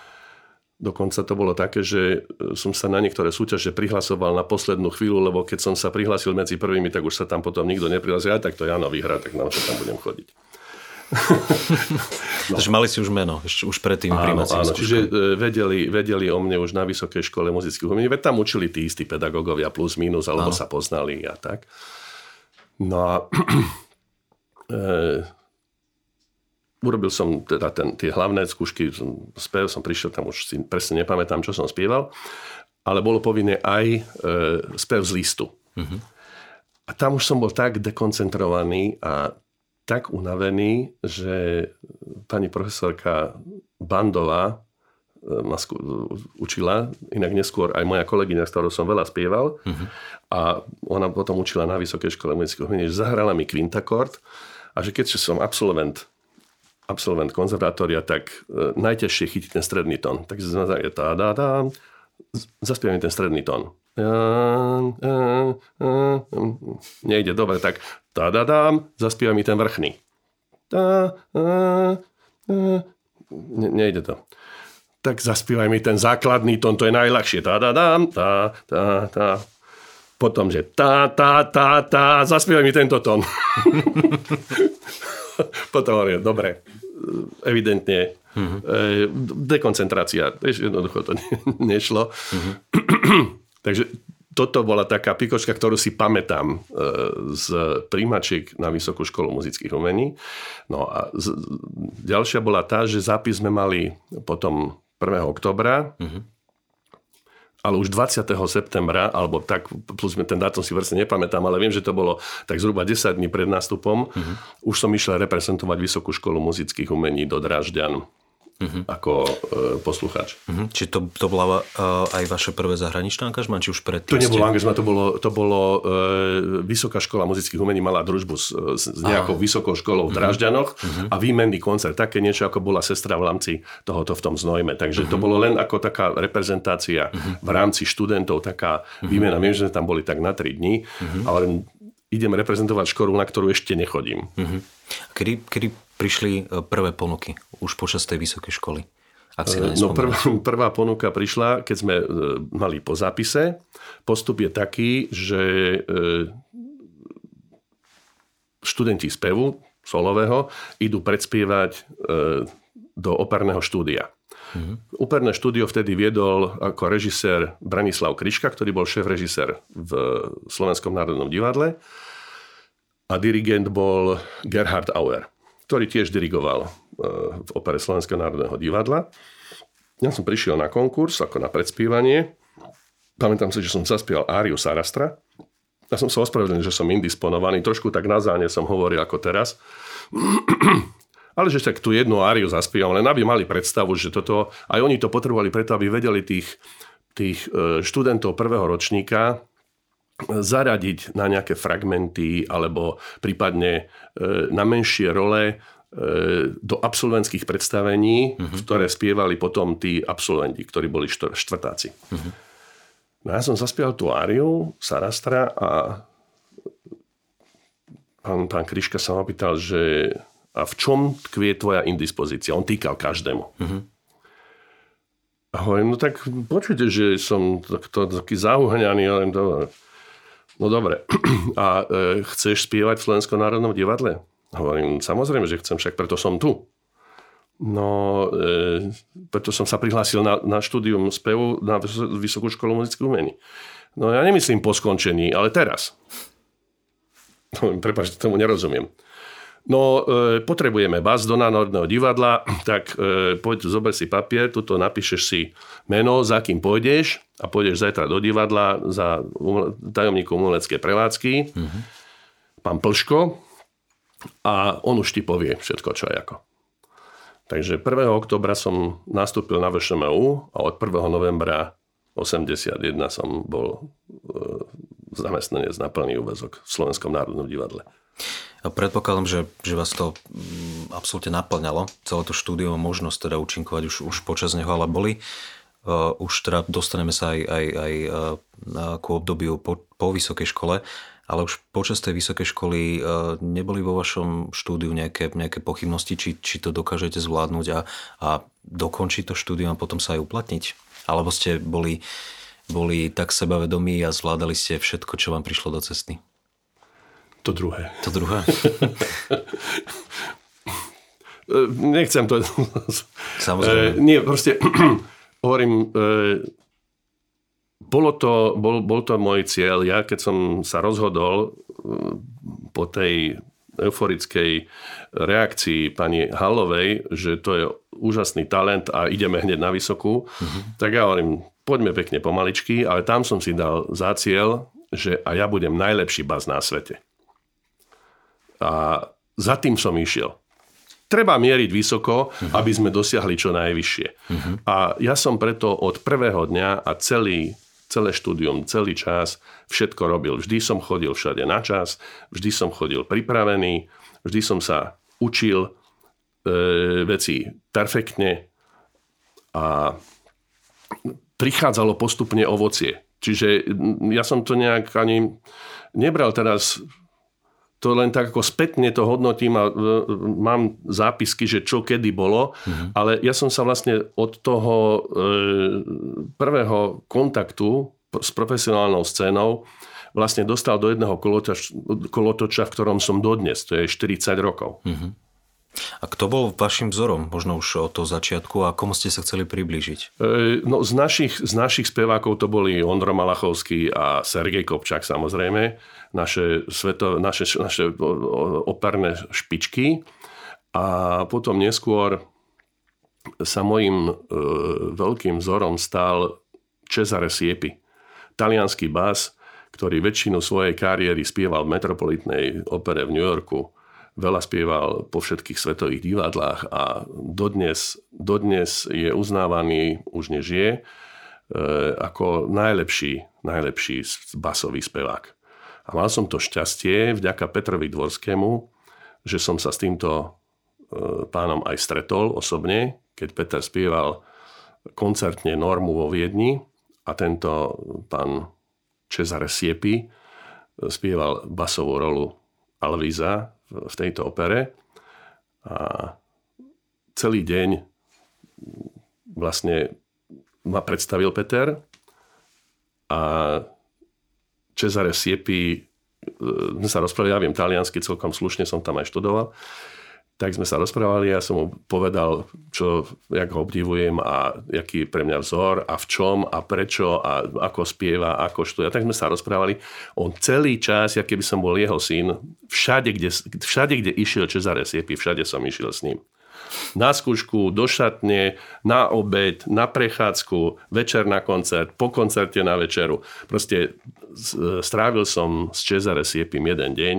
Dokonca to bolo také, že e, som sa na niektoré súťaže prihlasoval na poslednú chvíľu, lebo keď som sa prihlásil medzi prvými, tak už sa tam potom nikto neprihlásil. Aj tak to Jano vyhrá, tak na to tam budem chodiť. no. Takže mali si už meno, už predtým áno, áno, čiže e, vedeli, vedeli o mne už na Vysokej škole muzických umení. Veď tam učili tí istí pedagógovia plus minus, alebo áno. sa poznali a tak. No a urobil som teda ten, tie hlavné skúšky, som, spev som prišiel tam, už si presne nepamätám, čo som spieval, ale bolo povinné aj e, spev z listu. Uh-huh. A tam už som bol tak dekoncentrovaný a tak unavený, že pani profesorka Bandová e, ma skú, učila, inak neskôr aj moja kolegyňa, s ktorou som veľa spieval, uh-huh. a ona potom učila na Vysokej škole muzických umení, že zahrala mi kvintakord a že keď som absolvent absolvent konzervatória, tak e, najťažšie chytiť ten stredný tón. Takže je tá, dá, dá, zaspievam ten stredný tón. Nejde dobre, tak tá, dá, dám, zaspievam ten vrchný. Tá, ne, nejde to. Tak zaspievaj mi ten základný tón, to je najľahšie. Tá, dá, dám, tá, tá, tá. Potom, že tá, tá, tá, tá, zaspievaj mi tento tón. Potom hovorím, dobre, evidentne uh-huh. dekoncentrácia. Jednoducho to nešlo. Uh-huh. Takže toto bola taká pikočka, ktorú si pamätám e, z príjmačiek na Vysokú školu muzických umení. No a z, ďalšia bola tá, že zápis sme mali potom 1. oktobra. Uh-huh ale už 20. septembra, alebo tak, plus ten dátum si vlastne nepamätám, ale viem, že to bolo tak zhruba 10 dní pred nástupom, uh-huh. už som išiel reprezentovať Vysokú školu muzických umení do Drážďan uh-huh. ako e, poslucháč. Uh-huh. Či to, to bola uh, aj vaše prvé zahraničné angažma, či už predtým? To nebolo angažma, to bolo, to bolo e, Vysoká škola muzických umení mala družbu s, s nejakou Aha. vysokou školou v Dražďanoch uh-huh. a výmenný koncert. Také niečo, ako bola sestra v rámci tohoto v tom znojme. Takže uh-huh. to bolo len ako taká reprezentácia uh-huh. v rámci študentov, taká uh-huh. výmena. Viem, že tam boli tak na 3 dní, uh-huh. ale idem reprezentovať školu, na ktorú ešte nechodím. Uh-huh. Kedy, kedy prišli e, prvé ponuky už počas tej vysokej školy? Ak si e, no prvá, prvá ponuka prišla, keď sme e, mali po zápise. Postup je taký, že študenti spevu solového idú predspievať do operného štúdia. Mm-hmm. Úperné štúdio vtedy viedol ako režisér Branislav Kriška, ktorý bol šéf režisér v Slovenskom národnom divadle a dirigent bol Gerhard Auer ktorý tiež dirigoval e, v opere Slovenského národného divadla. Ja som prišiel na konkurs ako na predspívanie. Pamätám si, že som zaspieval Áriu Sarastra. Ja som sa ospravedlnil, že som indisponovaný. Trošku tak na záne som hovoril ako teraz. Ale že tak tú jednu áriu zaspievam, len aby mali predstavu, že toto, aj oni to potrebovali preto, aby vedeli tých, tých e, študentov prvého ročníka zaradiť na nejaké fragmenty alebo prípadne e, na menšie role e, do absolventských predstavení, uh-huh. ktoré spievali potom tí absolventi, ktorí boli štvrtáci. Uh-huh. No ja som zaspieval tú áriu Sarastra a pán, pán Kriška sa ma pýtal, že a v čom tkvie tvoja indispozícia? On týkal každému. Uh-huh. A hovorím, no tak počujte, že som takto, taký zauhňaný, ale dobre. No dobre. A e, chceš spievať v Slovenskom národnom divadle? Hovorím, samozrejme, že chcem, však preto som tu. No, e, preto som sa prihlásil na, na štúdium spevu na Vysokú školu muzických umení. No ja nemyslím po skončení, ale teraz. Prepačte, tomu nerozumiem. No, e, potrebujeme bas do Národného divadla, tak e, poď, zober si papier, tuto napíšeš si meno, za kým pôjdeš a pôjdeš zajtra do divadla za tajomníkom umeleckej prevádzky, mm-hmm. pán Plško, a on už ti povie všetko, čo je ako. Takže 1. oktobra som nastúpil na VŠMU a od 1. novembra 81 som bol e, zamestnanec na plný úvezok v Slovenskom národnom divadle. Predpokladám, že, že vás to mm, absolútne naplňalo, celé to štúdio, možnosť teda účinkovať už, už počas neho, ale boli uh, už teda dostaneme sa aj, aj, aj uh, ku obdobiu po, po vysokej škole, ale už počas tej vysokej školy uh, neboli vo vašom štúdiu nejaké, nejaké pochybnosti, či, či to dokážete zvládnuť a, a dokončiť to štúdium a potom sa aj uplatniť? Alebo ste boli, boli tak sebavedomí a zvládali ste všetko, čo vám prišlo do cesty? To druhé. To druhé? Nechcem to... Samozrejme. E, nie, proste hovorím, e, bolo to, bol, bol to môj cieľ. Ja keď som sa rozhodol e, po tej euforickej reakcii pani Hallovej, že to je úžasný talent a ideme hneď na vysokú, uh-huh. tak ja hovorím, poďme pekne pomaličky, ale tam som si dal za cieľ, že a ja budem najlepší baz na svete. A za tým som išiel. Treba mieriť vysoko, uh-huh. aby sme dosiahli čo najvyššie. Uh-huh. A ja som preto od prvého dňa a celý, celé štúdium, celý čas všetko robil. Vždy som chodil všade na čas, vždy som chodil pripravený, vždy som sa učil e, veci perfektne a prichádzalo postupne ovocie. Čiže ja som to nejak ani nebral teraz to len tak ako spätne to hodnotím a e, mám zápisky, že čo kedy bolo, mm-hmm. ale ja som sa vlastne od toho e, prvého kontaktu s profesionálnou scénou vlastne dostal do jedného kolotoča, kolotoča v ktorom som dodnes, to je 40 rokov. Mm-hmm. A kto bol vašim vzorom, možno už od toho začiatku a komu ste sa chceli priblížiť? E, no, z, našich, z našich spevákov to boli Ondro Malachovský a Sergej Kopčák samozrejme, naše, sveto, naše, naše operné špičky. A potom neskôr sa mojim e, veľkým vzorom stal Cesare Siepi, talianský bas, ktorý väčšinu svojej kariéry spieval v Metropolitnej opere v New Yorku veľa spieval po všetkých svetových divadlách a dodnes, dodnes je uznávaný, už nežije, e, ako najlepší, najlepší basový spevák. A mal som to šťastie vďaka Petrovi Dvorskému, že som sa s týmto e, pánom aj stretol osobne, keď Peter spieval koncertne Normu vo Viedni a tento pán Cesare Siepi spieval basovú rolu Alvíza v tejto opere. A celý deň vlastne ma predstavil Peter a Cesare Siepi, e, sme sa rozprávali, ja viem taliansky celkom slušne, som tam aj študoval, tak sme sa rozprávali, ja som mu povedal, čo, jak ho obdivujem a jaký je pre mňa vzor a v čom a prečo a ako spieva, ako študuje. Tak sme sa rozprávali. On celý čas, ja keby som bol jeho syn, všade, kde, všade, kde išiel Cezare Siepi, všade som išiel s ním. Na skúšku, do šatne, na obed, na prechádzku, večer na koncert, po koncerte na večeru. Proste strávil som s Cezare Siepim jeden deň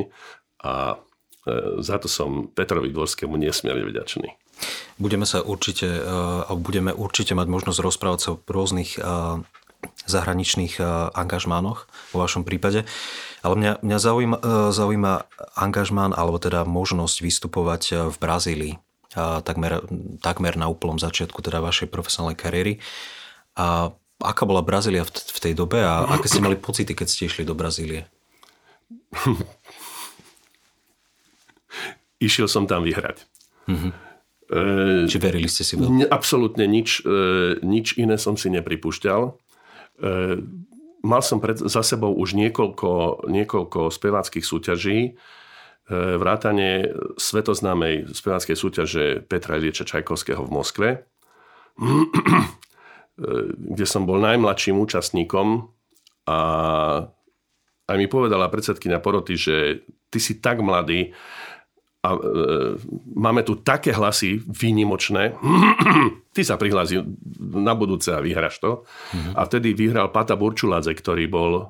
a E, za to som Petrovi Dvorskému nesmierne vďačný. Budeme sa určite, e, budeme určite mať možnosť rozprávať sa o rôznych e, zahraničných angažmánoch vo vašom prípade. Ale mňa, mňa zaujíma, zaujíma angažmán, alebo teda možnosť vystupovať v Brazílii takmer, takmer na úplnom začiatku teda vašej profesionálnej kariéry. A aká bola Brazília v, v tej dobe a aké ste mali pocity, keď ste išli do Brazílie? išiel som tam vyhrať. Mm-hmm. E, Či verili ste si veľmi? Absolútne nič, e, nič iné som si nepripúšťal. E, mal som pred, za sebou už niekoľko, niekoľko speváckých súťaží, e, vrátane svetoznámej speváckej súťaže Petra Ilieča Čajkovského v Moskve, e, kde som bol najmladším účastníkom a aj mi povedala predsedkynia poroty, že ty si tak mladý, a e, máme tu také hlasy výnimočné. Ty sa prihlási na budúce a vyhraš to. Mm-hmm. A vtedy vyhral Pata Burčuladze, ktorý bol e,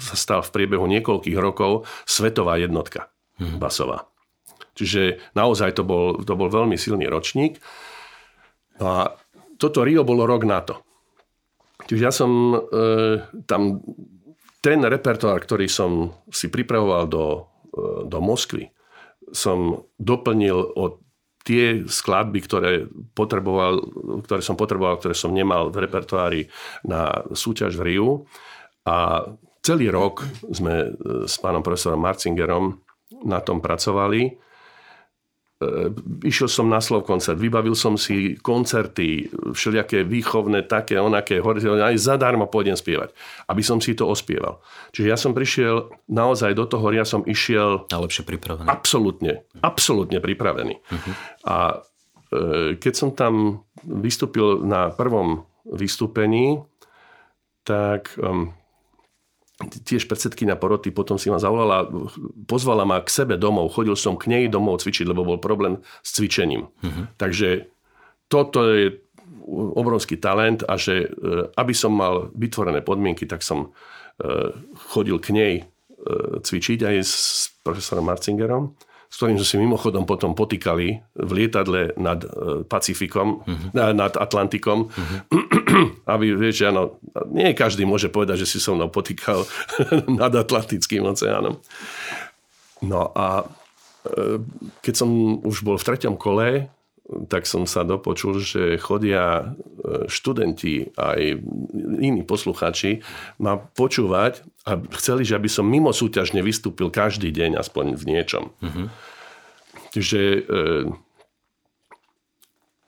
sa stal v priebehu niekoľkých rokov svetová jednotka mm-hmm. basová. Čiže naozaj to bol, to bol veľmi silný ročník. No a toto Rio bolo rok na to. Čiže ja som e, tam ten repertoár, ktorý som si pripravoval do do Moskvy som doplnil o tie skladby, ktoré, potreboval, ktoré som potreboval, ktoré som nemal v repertoári na súťaž v Riu. A celý rok sme s pánom profesorom Marcingerom na tom pracovali E, išiel som na slov koncert, vybavil som si koncerty, všelijaké výchovné, také, onaké, aj zadarmo pôjdem spievať, aby som si to ospieval. Čiže ja som prišiel naozaj do toho, ja som išiel... lepšie pripravený. Absolútne, absolútne pripravený. Uh-huh. A e, keď som tam vystúpil na prvom vystúpení, tak um, tiež predsedkynia poroty potom si ma zavolala, pozvala ma k sebe domov, chodil som k nej domov cvičiť, lebo bol problém s cvičením. Uh-huh. Takže toto je obrovský talent a že e, aby som mal vytvorené podmienky, tak som e, chodil k nej e, cvičiť aj s profesorom Marcingerom s ktorým sme si mimochodom potom potýkali v lietadle nad e, Pacifikom, uh-huh. nad Atlantikom. Uh-huh. Aby, vieš, áno, nie každý môže povedať, že si so mnou potýkal nad Atlantickým oceánom. No a e, keď som už bol v treťom kole, tak som sa dopočul, že chodia e, študenti aj iní posluchači ma počúvať a chceli, že aby som mimo súťažne vystúpil každý deň aspoň v niečom. Mm-hmm. E,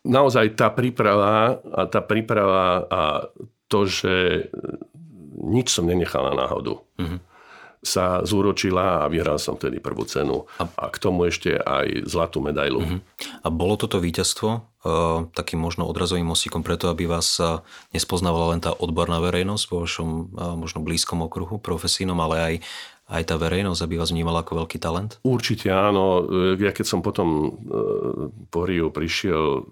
naozaj tá príprava a tá príprava a to, že nič som nenechal na náhodu. Mm-hmm sa zúročila a vyhral som vtedy prvú cenu. A, k tomu ešte aj zlatú medailu. Uh-huh. A bolo toto víťazstvo uh, takým možno odrazovým mostíkom preto, aby vás uh, nespoznávala len tá odborná verejnosť vo vašom uh, možno blízkom okruhu profesínom, ale aj aj tá verejnosť, aby vás vnímala ako veľký talent? Určite áno. Ja keď som potom po Riu prišiel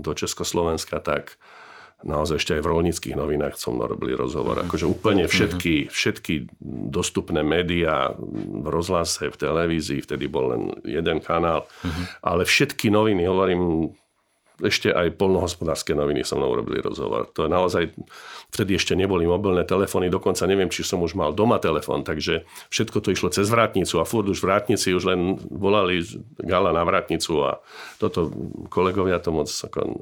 do Československa, tak naozaj ešte aj v rolnických novinách som robili rozhovor. Akože úplne mhm. všetky, všetky dostupné médiá v rozhlase, v televízii, vtedy bol len jeden kanál, uh-huh. ale všetky noviny, hovorím, ešte aj polnohospodárske noviny som mnou robili rozhovor. To je naozaj, vtedy ešte neboli mobilné telefóny, dokonca neviem, či som už mal doma telefón, takže všetko to išlo cez vrátnicu a furt už vrátnici už len volali gala na vrátnicu a toto kolegovia to moc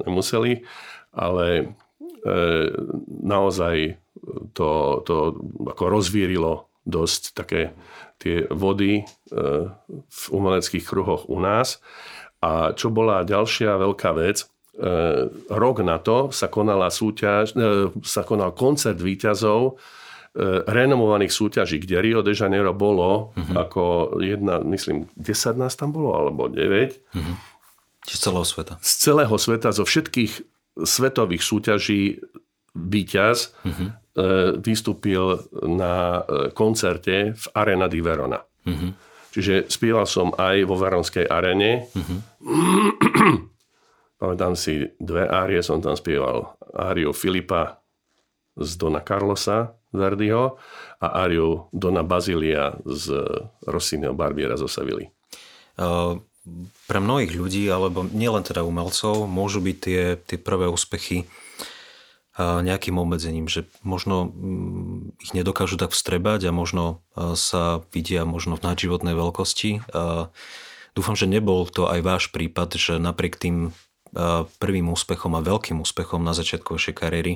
nemuseli, ale naozaj to, to ako rozvírilo dosť také tie vody e, v umeleckých kruhoch u nás. A čo bola ďalšia veľká vec, e, rok na to sa konala súťaž, sa konal koncert výťazov renomovaných súťaží, kde Rio de Janeiro bolo uh-huh. ako jedna, myslím, 10 nás tam bolo, alebo 9. Uh-huh. Mhm. Z celého sveta. Z celého sveta, zo všetkých svetových súťaží víťaz uh-huh. vystúpil na e, koncerte v Arena di Verona. Uh-huh. Čiže spieval som aj vo Veronskej arene. Uh-huh. Pamätám si dve árie, som tam spieval áriu Filipa z Dona Carlosa Verdiho a áriu Dona Bazilia z Rossinyho Barbiera zo Sevilly. Uh, pre mnohých ľudí, alebo nielen teda umelcov, môžu byť tie, tie prvé úspechy nejakým obmedzením, že možno mm, ich nedokážu tak vstrebať a možno sa vidia možno v nadživotnej veľkosti. Dúfam, že nebol to aj váš prípad, že napriek tým prvým úspechom a veľkým úspechom na začiatku vašej kariéry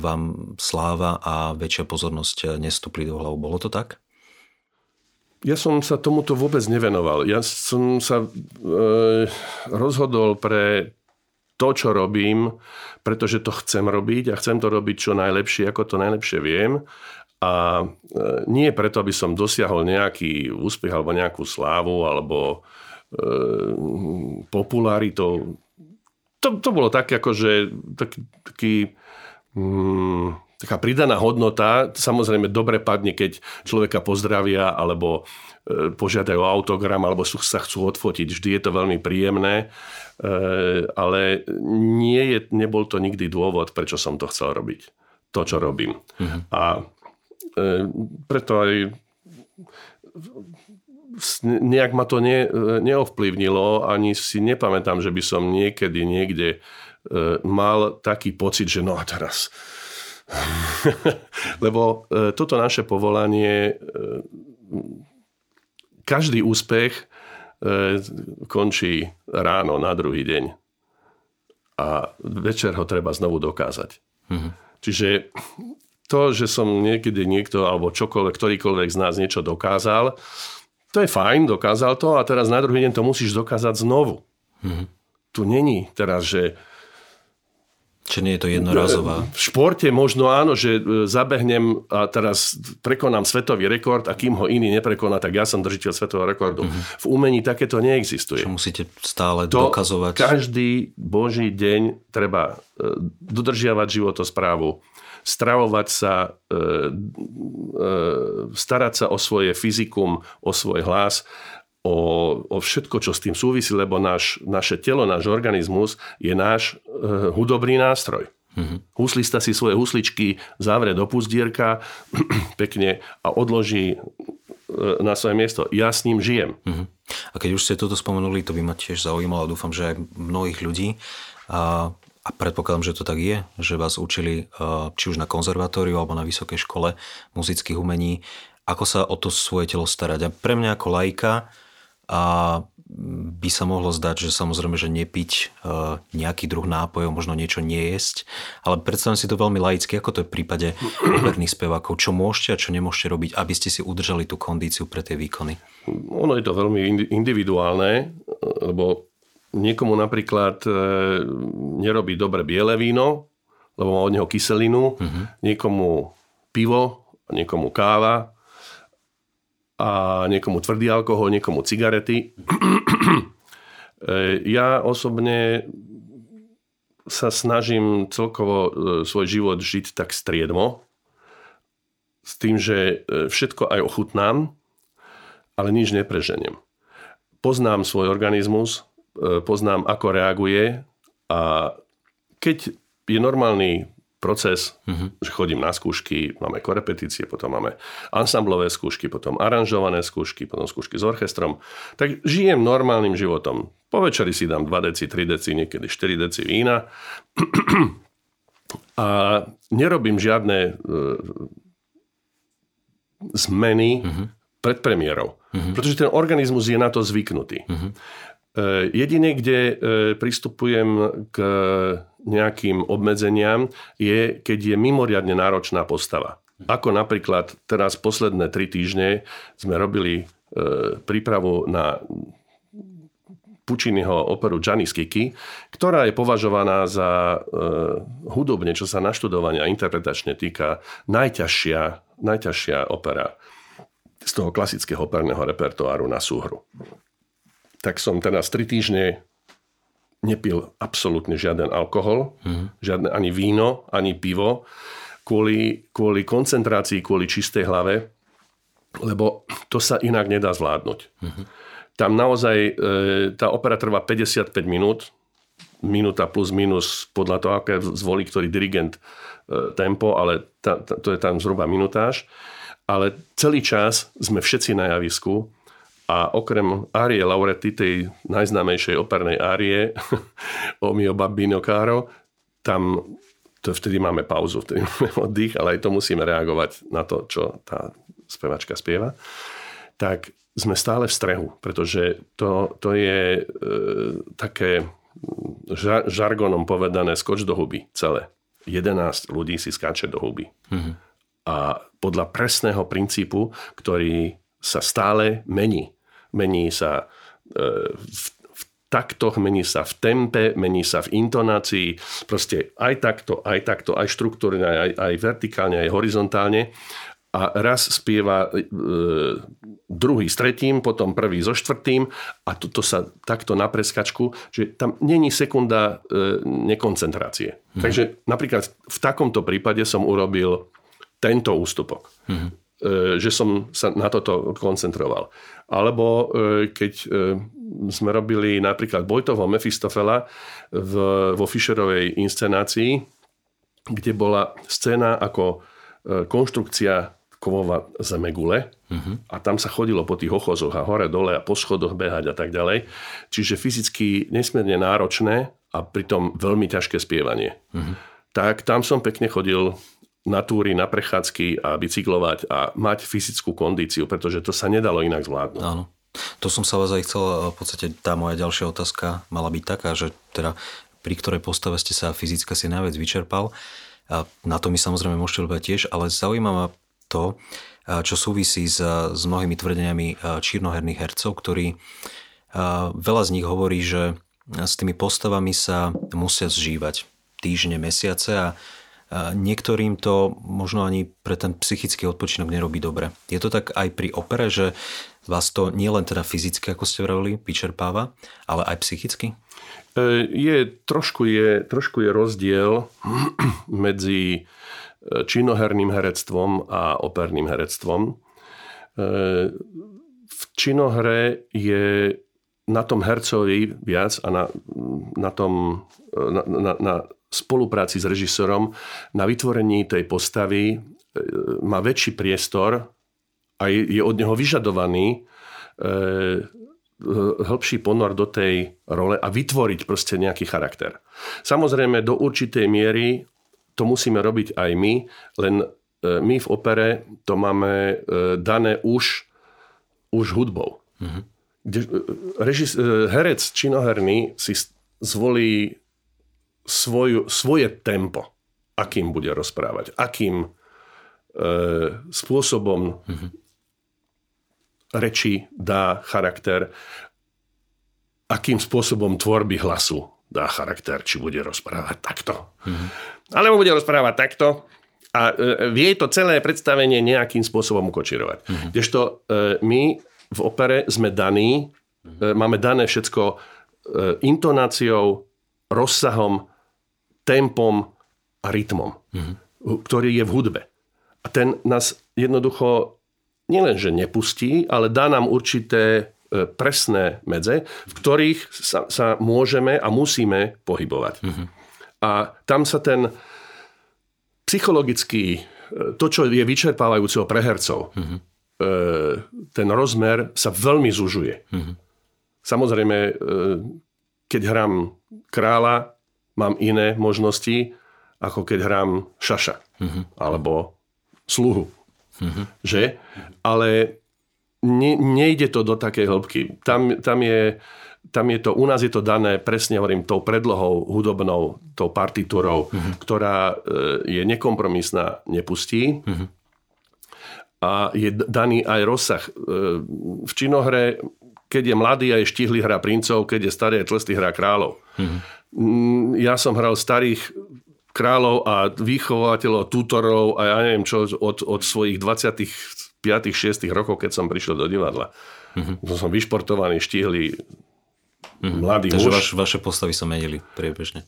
vám sláva a väčšia pozornosť nestúpli do hlavu. Bolo to tak? Ja som sa tomuto vôbec nevenoval. Ja som sa e, rozhodol pre to, čo robím, pretože to chcem robiť a chcem to robiť čo najlepšie, ako to najlepšie viem. A e, nie preto, aby som dosiahol nejaký úspech alebo nejakú slávu alebo e, popularitu. To, to bolo tak, akože taký, taký mm, taká pridaná hodnota, samozrejme dobre padne, keď človeka pozdravia alebo e, požiadajú autogram alebo sa chcú odfotiť. Vždy je to veľmi príjemné, e, ale nie je, nebol to nikdy dôvod, prečo som to chcel robiť. To, čo robím. Uh-huh. A e, preto aj nejak ma to ne, neovplyvnilo, ani si nepamätám, že by som niekedy niekde mal taký pocit, že no a teraz Lebo e, toto naše povolanie, e, každý úspech e, končí ráno na druhý deň. A večer ho treba znovu dokázať. Mhm. Čiže to, že som niekedy niekto alebo čokoľvek, ktorýkoľvek z nás niečo dokázal, to je fajn, dokázal to a teraz na druhý deň to musíš dokázať znovu. Mhm. Tu není teraz, že Čiže nie je to jednorazová? V športe možno áno, že e, zabehnem a teraz prekonám svetový rekord a kým ho iný neprekoná, tak ja som držiteľ svetového rekordu. Uh-huh. V umení takéto neexistuje. Čo musíte stále to dokazovať. Každý boží deň treba e, dodržiavať životosprávu, stravovať sa, e, e, starať sa o svoje fyzikum, o svoj hlas, o, o všetko, čo s tým súvisí, lebo náš, naše telo, náš organizmus je náš e, hudobný nástroj. Mm-hmm. Huslista si svoje husličky zavre do puzdierka pekne a odloží e, na svoje miesto. Ja s ním žijem. Mm-hmm. A keď už ste toto spomenuli, to by ma tiež zaujímalo. Dúfam, že aj mnohých ľudí. A, a predpokladám, že to tak je, že vás učili e, či už na konzervatóriu alebo na vysokej škole muzických umení. Ako sa o to svoje telo starať? A pre mňa ako lajka a by sa mohlo zdať, že samozrejme, že nepiť e, nejaký druh nápojov, možno niečo nejesť, ale predstavím si to veľmi laicky, ako to je v prípade operných spevákov. Čo môžete a čo nemôžete robiť, aby ste si udržali tú kondíciu pre tie výkony? Ono je to veľmi individuálne, lebo niekomu napríklad e, nerobí dobre biele víno, lebo má od neho kyselinu, uh-huh. niekomu pivo, niekomu káva, a niekomu tvrdý alkohol, niekomu cigarety. ja osobne sa snažím celkovo e, svoj život žiť tak striedmo, s tým, že e, všetko aj ochutnám, ale nič nepreženiem. Poznám svoj organizmus, e, poznám, ako reaguje a keď je normálny proces, uh-huh. že chodím na skúšky, máme korepetície, potom máme ansamblové skúšky, potom aranžované skúšky, potom skúšky s orchestrom. Tak žijem normálnym životom. Po večeri si dám 2 deci, 3 deci, niekedy 4 deci vína a nerobím žiadne uh, zmeny uh-huh. pred premiérou. Uh-huh. Pretože ten organizmus je na to zvyknutý. Uh-huh. Jediné, kde e, pristupujem k nejakým obmedzeniam, je, keď je mimoriadne náročná postava. Ako napríklad teraz posledné tri týždne sme robili e, prípravu na Pučiniho operu Gianni Skiki, ktorá je považovaná za e, hudobne, čo sa naštudovania interpretačne týka, najťažšia, najťažšia opera z toho klasického operného repertoáru na súhru tak som teraz 3 týždne nepil absolútne žiaden alkohol, mm. žiadne ani víno, ani pivo, kvôli, kvôli koncentrácii, kvôli čistej hlave, lebo to sa inak nedá zvládnuť. Mm. Tam naozaj e, tá opera trvá 55 minút, minúta plus minus podľa toho, aké zvolí ktorý dirigent e, tempo, ale ta, ta, to je tam zhruba minutáž. Ale celý čas sme všetci na javisku a okrem árie Lauretti, tej najznámejšej opernej árie o mio babbino caro, tam to vtedy máme pauzu, vtedy máme oddych, ale aj to musíme reagovať na to, čo tá spevačka spieva. Tak sme stále v strehu, pretože to, to je e, také žar, žargonom povedané skoč do huby celé. 11 ľudí si skáče do huby. Mm-hmm. A podľa presného princípu, ktorý sa stále mení mení sa e, v, v taktoch, mení sa v tempe, mení sa v intonácii, proste aj takto, aj takto, aj štruktúrne, aj, aj vertikálne, aj horizontálne. A raz spieva e, druhý s tretím, potom prvý so štvrtým a toto sa takto na preskačku, že tam není sekunda e, nekoncentrácie. Mhm. Takže napríklad v takomto prípade som urobil tento ústupok. Mhm. E, že som sa na toto koncentroval. Alebo e, keď e, sme robili napríklad Bojtovo Mefistofela v, vo Fischerovej inscenácii, kde bola scéna ako konštrukcia kovova zemegule uh-huh. a tam sa chodilo po tých ochozoch a hore, dole a po schodoch behať a tak ďalej. Čiže fyzicky nesmierne náročné a pritom veľmi ťažké spievanie. Uh-huh. Tak tam som pekne chodil na túry, na prechádzky a bicyklovať a mať fyzickú kondíciu, pretože to sa nedalo inak zvládnuť. Áno. To som sa vás aj chcel, v podstate tá moja ďalšia otázka mala byť taká, že teda pri ktorej postave ste sa fyzicky si najviac vyčerpal. A na to mi samozrejme môžete ľúbiť tiež, ale zaujíma ma to, čo súvisí s, s mnohými tvrdeniami čiernoherných hercov, ktorí veľa z nich hovorí, že s tými postavami sa musia zžívať týždne, mesiace a niektorým to možno ani pre ten psychický odpočinok nerobí dobre. Je to tak aj pri opere, že vás to nielen teda fyzicky, ako ste vravili, vyčerpáva, ale aj psychicky? E, je, trošku, je, trošku je rozdiel medzi činoherným herectvom a operným herectvom. V činohre je na tom hercovi viac a na, na, tom, na, na, na spolupráci s režisérom, na vytvorení tej postavy má väčší priestor a je, je od neho vyžadovaný hĺbší ponor do tej role a vytvoriť proste nejaký charakter. Samozrejme, do určitej miery to musíme robiť aj my, len e, my v opere to máme e, dané už, už hudbou. Mm-hmm. Kde, e, režis, herec činoherný si zvolí svoju, svoje tempo, akým bude rozprávať, akým e, spôsobom mm-hmm reči dá charakter, akým spôsobom tvorby hlasu dá charakter, či bude rozprávať takto. Mm-hmm. Alebo bude rozprávať takto a e, vie to celé predstavenie nejakým spôsobom ukočirovať. Mm-hmm. Kdežto e, my v opere sme daní, mm-hmm. máme dané všetko e, intonáciou, rozsahom, tempom a rytmom, mm-hmm. ktorý je v hudbe. A ten nás jednoducho nielenže nepustí, ale dá nám určité e, presné medze, v ktorých sa, sa môžeme a musíme pohybovať. Mm-hmm. A tam sa ten psychologický, to, čo je vyčerpávajúceho pre hercov, mm-hmm. Ten rozmer sa veľmi zužuje. Mm-hmm. Samozrejme, keď hrám kráľa, mám iné možnosti, ako keď hrám šaša mm-hmm. alebo sluhu. Mm-hmm. Že? Ale ne, nejde to do takej hĺbky. Tam, tam, je, tam je to, u nás je to dané, presne hovorím, tou predlohou hudobnou, tou partitúrou, mm-hmm. ktorá e, je nekompromisná, nepustí. Mm-hmm. A je daný aj rozsah. E, v činohre, keď je mladý a je štihlý, hrá princov, keď je starý a tlstý, hrá kráľov. Mm-hmm. Ja som hral starých kráľov a vychovateľov, tutorov a ja neviem čo od, od svojich 25 6 rokov, keď som prišiel do divadla. Mm-hmm. To som vyšportovaný, štíhly, mm-hmm. mladý Takže muž. Vaš, vaše postavy sa menili priebežne.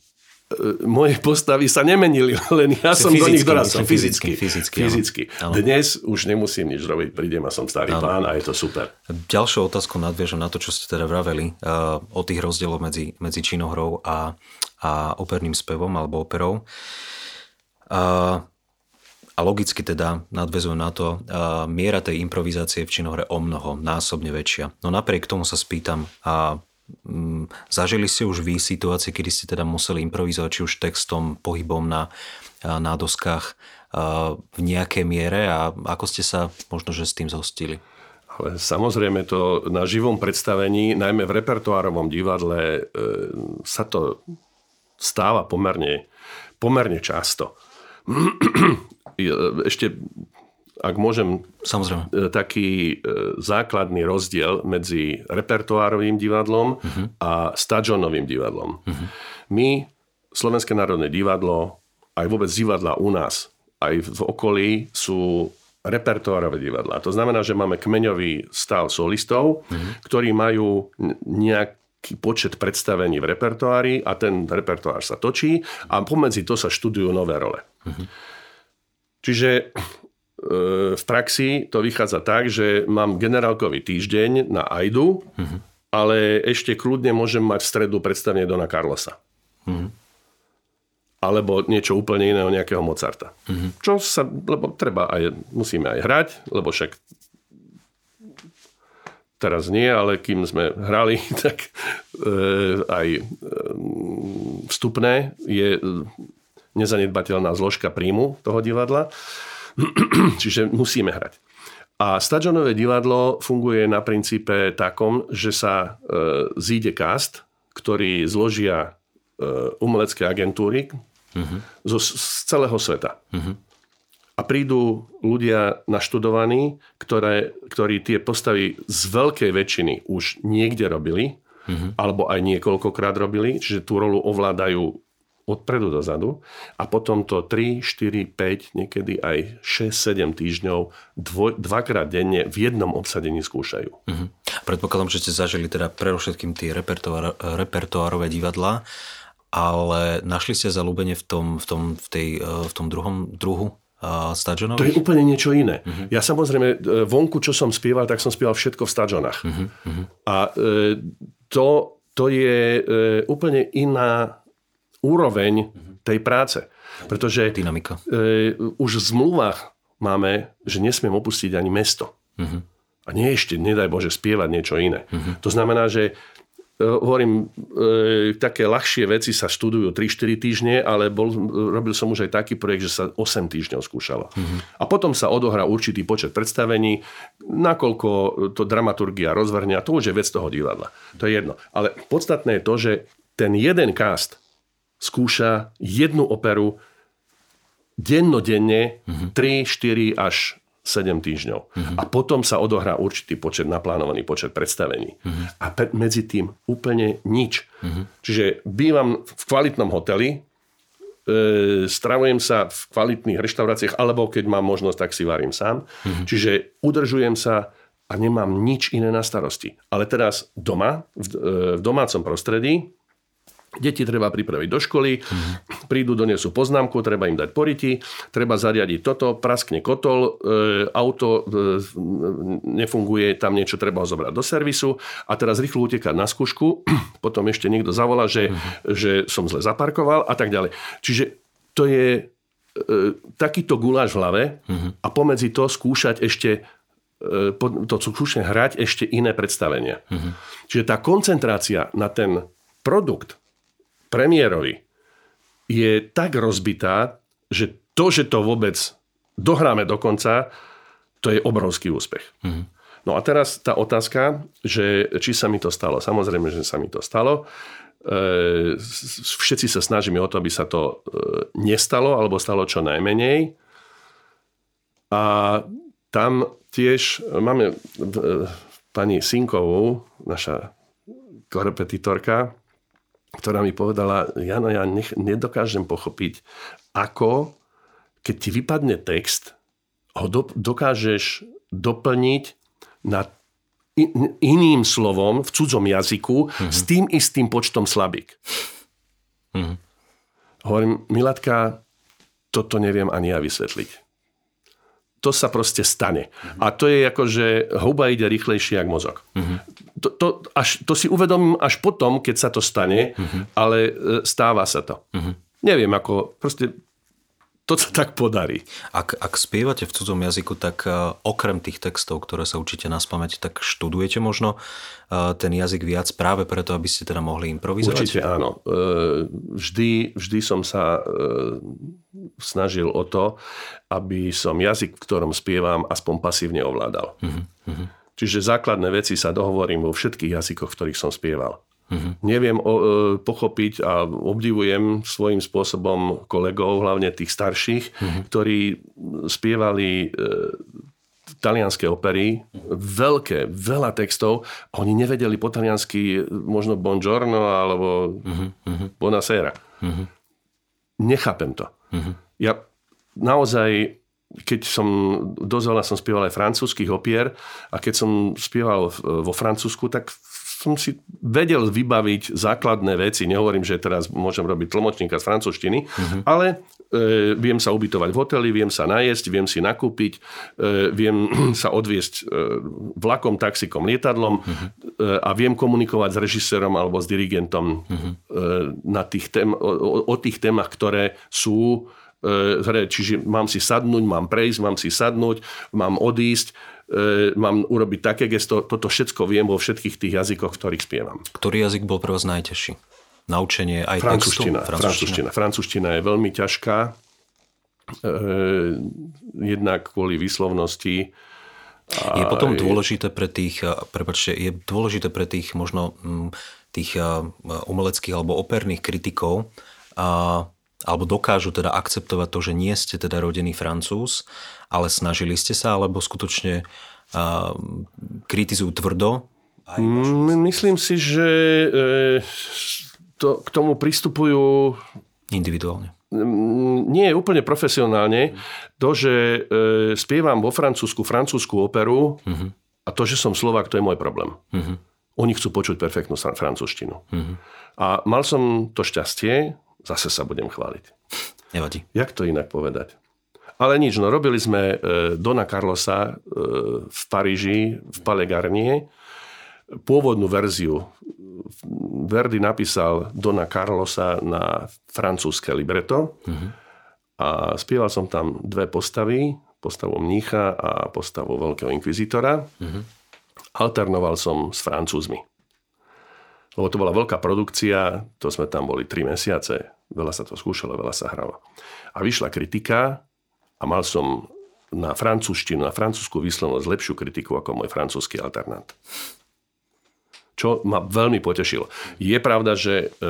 E, moje postavy sa nemenili, len ja som fyzicky, do nich dorasol. Fyzicky, fyzicky. fyzicky. Dnes už nemusím nič robiť, prídem a som starý ano. pán a je to super. Ďalšou otázkou nadviežem na to, čo ste teda vraveli uh, o tých rozdieloch medzi, medzi činohrou a a operným spevom alebo operou. A, a logicky teda nadvezujú na to, a miera tej improvizácie v činohre o mnoho, násobne väčšia. No napriek tomu sa spýtam, a zažili ste už vy situácie, kedy ste teda museli improvizovať či už textom, pohybom na, na doskách v nejakej miere a ako ste sa možno že s tým zhostili? Ale samozrejme to na živom predstavení, najmä v repertoárovom divadle, e, sa to stáva pomerne, pomerne často. Ešte, ak môžem, Samozrejme. E, taký e, základný rozdiel medzi repertoárovým divadlom uh-huh. a stadžonovým divadlom. Uh-huh. My, Slovenské národné divadlo, aj vôbec divadla u nás, aj v okolí sú repertoárové divadla. To znamená, že máme kmeňový stav solistov, uh-huh. ktorí majú nejak počet predstavení v repertoári a ten repertoár sa točí a pomedzi to sa študujú nové role. Uh-huh. Čiže v praxi to vychádza tak, že mám generálkový týždeň na Aidu, uh-huh. ale ešte kľudne môžem mať v stredu predstavenie Dona Carlosa. Uh-huh. Alebo niečo úplne iného, nejakého Mozarta. Uh-huh. Čo sa, lebo treba aj, musíme aj hrať, lebo však teraz nie, ale kým sme hrali, tak e, aj e, vstupné je nezanedbateľná zložka príjmu toho divadla. Čiže musíme hrať. A stadionové divadlo funguje na princípe takom, že sa e, zíde cast, ktorý zložia e, umelecké agentúry uh-huh. zo, z celého sveta. Uh-huh a prídu ľudia naštudovaní, ktoré, ktorí tie postavy z veľkej väčšiny už niekde robili, mm-hmm. alebo aj niekoľkokrát robili, čiže tú rolu ovládajú odpredu dozadu a potom to 3, 4, 5, niekedy aj 6, 7 týždňov dvoj, dvakrát denne v jednom obsadení skúšajú. Mm-hmm. Predpokladám, že ste zažili teda pre všetkým tie repertoár, repertoárové divadlá, ale našli ste zalúbenie v tom, v tom, v tej, v tom druhom druhu stadžonových? To je úplne niečo iné. Uh-huh. Ja samozrejme e, vonku, čo som spieval, tak som spieval všetko v stadžonách. Uh-huh. Uh-huh. A e, to, to je e, úplne iná úroveň uh-huh. tej práce. Pretože Dynamika. E, už v zmluvách máme, že nesmiem opustiť ani mesto. Uh-huh. A nie ešte, nedaj Bože, spievať niečo iné. Uh-huh. To znamená, že E, hovorím, e, také ľahšie veci sa študujú 3-4 týždne, ale bol, robil som už aj taký projekt, že sa 8 týždňov skúšalo. Mm-hmm. A potom sa odohrá určitý počet predstavení, nakoľko to dramaturgia rozvrhne, a to už je vec toho divadla. To je jedno. Ale podstatné je to, že ten jeden cast skúša jednu operu dennodenne mm-hmm. 3, 4 až 7 týždňov. Uh-huh. A potom sa odohrá určitý počet, naplánovaný počet predstavení. Uh-huh. A pe- medzi tým úplne nič. Uh-huh. Čiže bývam v kvalitnom hoteli, e, stravujem sa v kvalitných reštauráciách, alebo keď mám možnosť, tak si varím sám. Uh-huh. Čiže udržujem sa a nemám nič iné na starosti. Ale teraz doma, v, e, v domácom prostredí, Deti treba pripraviť do školy, mm-hmm. prídu, donesú poznámku, treba im dať poriti, treba zariadiť toto, praskne kotol, e, auto e, nefunguje, tam niečo treba ho zobrať do servisu a teraz rýchlo utekať na skúšku, potom ešte niekto zavolá, že, mm-hmm. že som zle zaparkoval a tak ďalej. Čiže to je e, takýto guláš v hlave mm-hmm. a pomedzi to skúšať ešte e, to skúšať hrať ešte iné predstavenia. Mm-hmm. Čiže tá koncentrácia na ten produkt premiérovi je tak rozbitá, že to, že to vôbec dohráme do konca, to je obrovský úspech. Mm-hmm. No a teraz tá otázka, že či sa mi to stalo. Samozrejme, že sa mi to stalo. E, všetci sa snažíme o to, aby sa to e, nestalo, alebo stalo čo najmenej. A tam tiež máme e, pani Sinkovú, naša korepetitorka, ktorá mi povedala, Jano, ja nech, nedokážem pochopiť, ako, keď ti vypadne text, ho do, dokážeš doplniť na in, iným slovom v cudzom jazyku mm-hmm. s tým istým počtom slabík. Mm-hmm. Hovorím, Milatka, toto neviem ani ja vysvetliť to sa proste stane. A to je ako, že huba ide rýchlejšie ako mozog. Uh-huh. To, to, až, to si uvedomím až potom, keď sa to stane, uh-huh. ale e, stáva sa to. Uh-huh. Neviem, ako proste to sa tak podarí. Ak, ak spievate v cudzom jazyku, tak uh, okrem tých textov, ktoré sa učíte na spamäť, tak študujete možno uh, ten jazyk viac práve preto, aby ste teda mohli improvizovať? Určite áno. Uh, vždy, vždy som sa snažil o to, aby som jazyk, v ktorom spievam, aspoň pasívne ovládal. Uh-huh. Čiže základné veci sa dohovorím vo všetkých jazykoch, v ktorých som spieval. Uh-huh. Neviem o, e, pochopiť a obdivujem svojím spôsobom kolegov, hlavne tých starších, uh-huh. ktorí spievali e, talianské opery, veľké, veľa textov, a oni nevedeli po taliansky možno buongiorno alebo uh-huh. buonasera. Uh-huh. Nechápem to. Uh-huh. Ja naozaj keď som dosť veľa som spieval aj francúzských opier a keď som spieval vo Francúzsku, tak som si vedel vybaviť základné veci. Nehovorím, že teraz môžem robiť tlmočníka z francúzštiny, uh-huh. ale e, viem sa ubytovať v hoteli, viem sa najesť, viem si nakúpiť, e, viem sa odviesť e, vlakom, taxikom, lietadlom uh-huh. e, a viem komunikovať s režisérom alebo s dirigentom uh-huh. e, na tých tém, o, o tých témach, ktoré sú e, hre. Čiže mám si sadnúť, mám prejsť, mám si sadnúť, mám odísť E, mám urobiť také gesto, toto všetko viem vo všetkých tých jazykoch, v ktorých spievam. Ktorý jazyk bol pre vás najťažší? Naučenie aj francúzština, textu? Francúzština. Francúzština je veľmi ťažká. E, jednak kvôli výslovnosti. A je potom dôležité pre tých, prepačte, je dôležité pre tých možno tých umeleckých alebo operných kritikov, a, alebo dokážu teda akceptovať to, že nie ste teda rodený francúz, ale snažili ste sa, alebo skutočne uh, kritizujú tvrdo? Myslím si, že e, to, k tomu pristupujú individuálne. Nie je úplne profesionálne. To, že e, spievam vo Francúzsku francúzsku operu uh-huh. a to, že som Slovák, to je môj problém. Uh-huh. Oni chcú počuť perfektnú francúzštinu. Uh-huh. A mal som to šťastie, zase sa budem chváliť. Nevadí. Jak to inak povedať? Ale nič, no robili sme Dona Carlosa v Paríži, v Palais Garnier, pôvodnú verziu. Verdi napísal Dona Carlosa na francúzske libreto uh-huh. a spieval som tam dve postavy, postavu mnícha a postavu veľkého inkvizitora. Uh-huh. Alternoval som s francúzmi. Lebo to bola veľká produkcia, to sme tam boli 3 mesiace, veľa sa to skúšalo, veľa sa hralo. A vyšla kritika a mal som na francúzštinu, na francúzsku výslovnosť lepšiu kritiku ako môj francúzsky alternant čo ma veľmi potešilo. Je pravda, že e,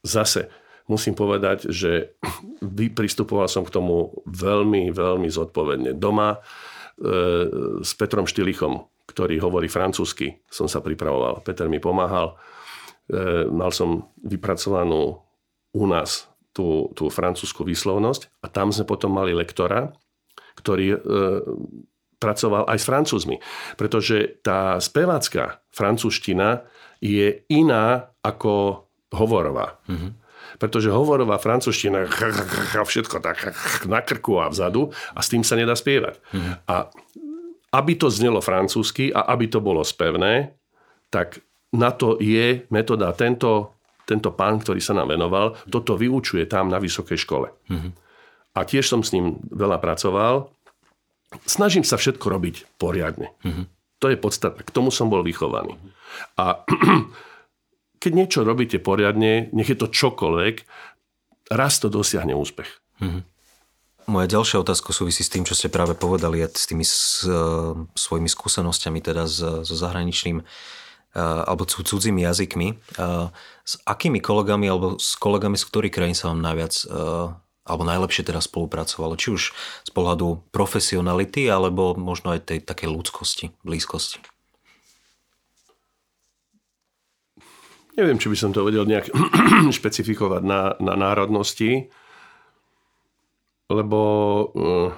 zase musím povedať, že pristupoval som k tomu veľmi, veľmi zodpovedne. Doma e, s Petrom Štilichom, ktorý hovorí francúzsky, som sa pripravoval. Peter mi pomáhal. E, mal som vypracovanú u nás tú, tú francúzsku výslovnosť a tam sme potom mali lektora, ktorý e, pracoval aj s francúzmi. Pretože tá spevácká francúzština je iná ako hovorová. Mm-hmm. Pretože hovorová francúzština všetko tak na krku a vzadu a s tým sa nedá spievať. Mm-hmm. A aby to znelo francúzsky a aby to bolo spevné, tak na to je metóda. Tento, tento pán, ktorý sa nám venoval, toto vyučuje tam na vysokej škole. Mm-hmm. A tiež som s ním veľa pracoval snažím sa všetko robiť poriadne. Mm-hmm. To je podstatné. K tomu som bol vychovaný. A keď niečo robíte poriadne, nech je to čokoľvek, raz to dosiahne úspech. Mm-hmm. Moja ďalšia otázka súvisí s tým, čo ste práve povedali a s tými s, uh, svojimi skúsenostiami teda so zahraničným uh, alebo cudzími jazykmi. Uh, s akými kolegami alebo s kolegami z ktorých krajín sa vám najviac alebo najlepšie teda spolupracovalo, či už z pohľadu profesionality, alebo možno aj tej takej ľudskosti, blízkosti? Neviem, či by som to vedel nejak špecifikovať na, na národnosti, lebo uh,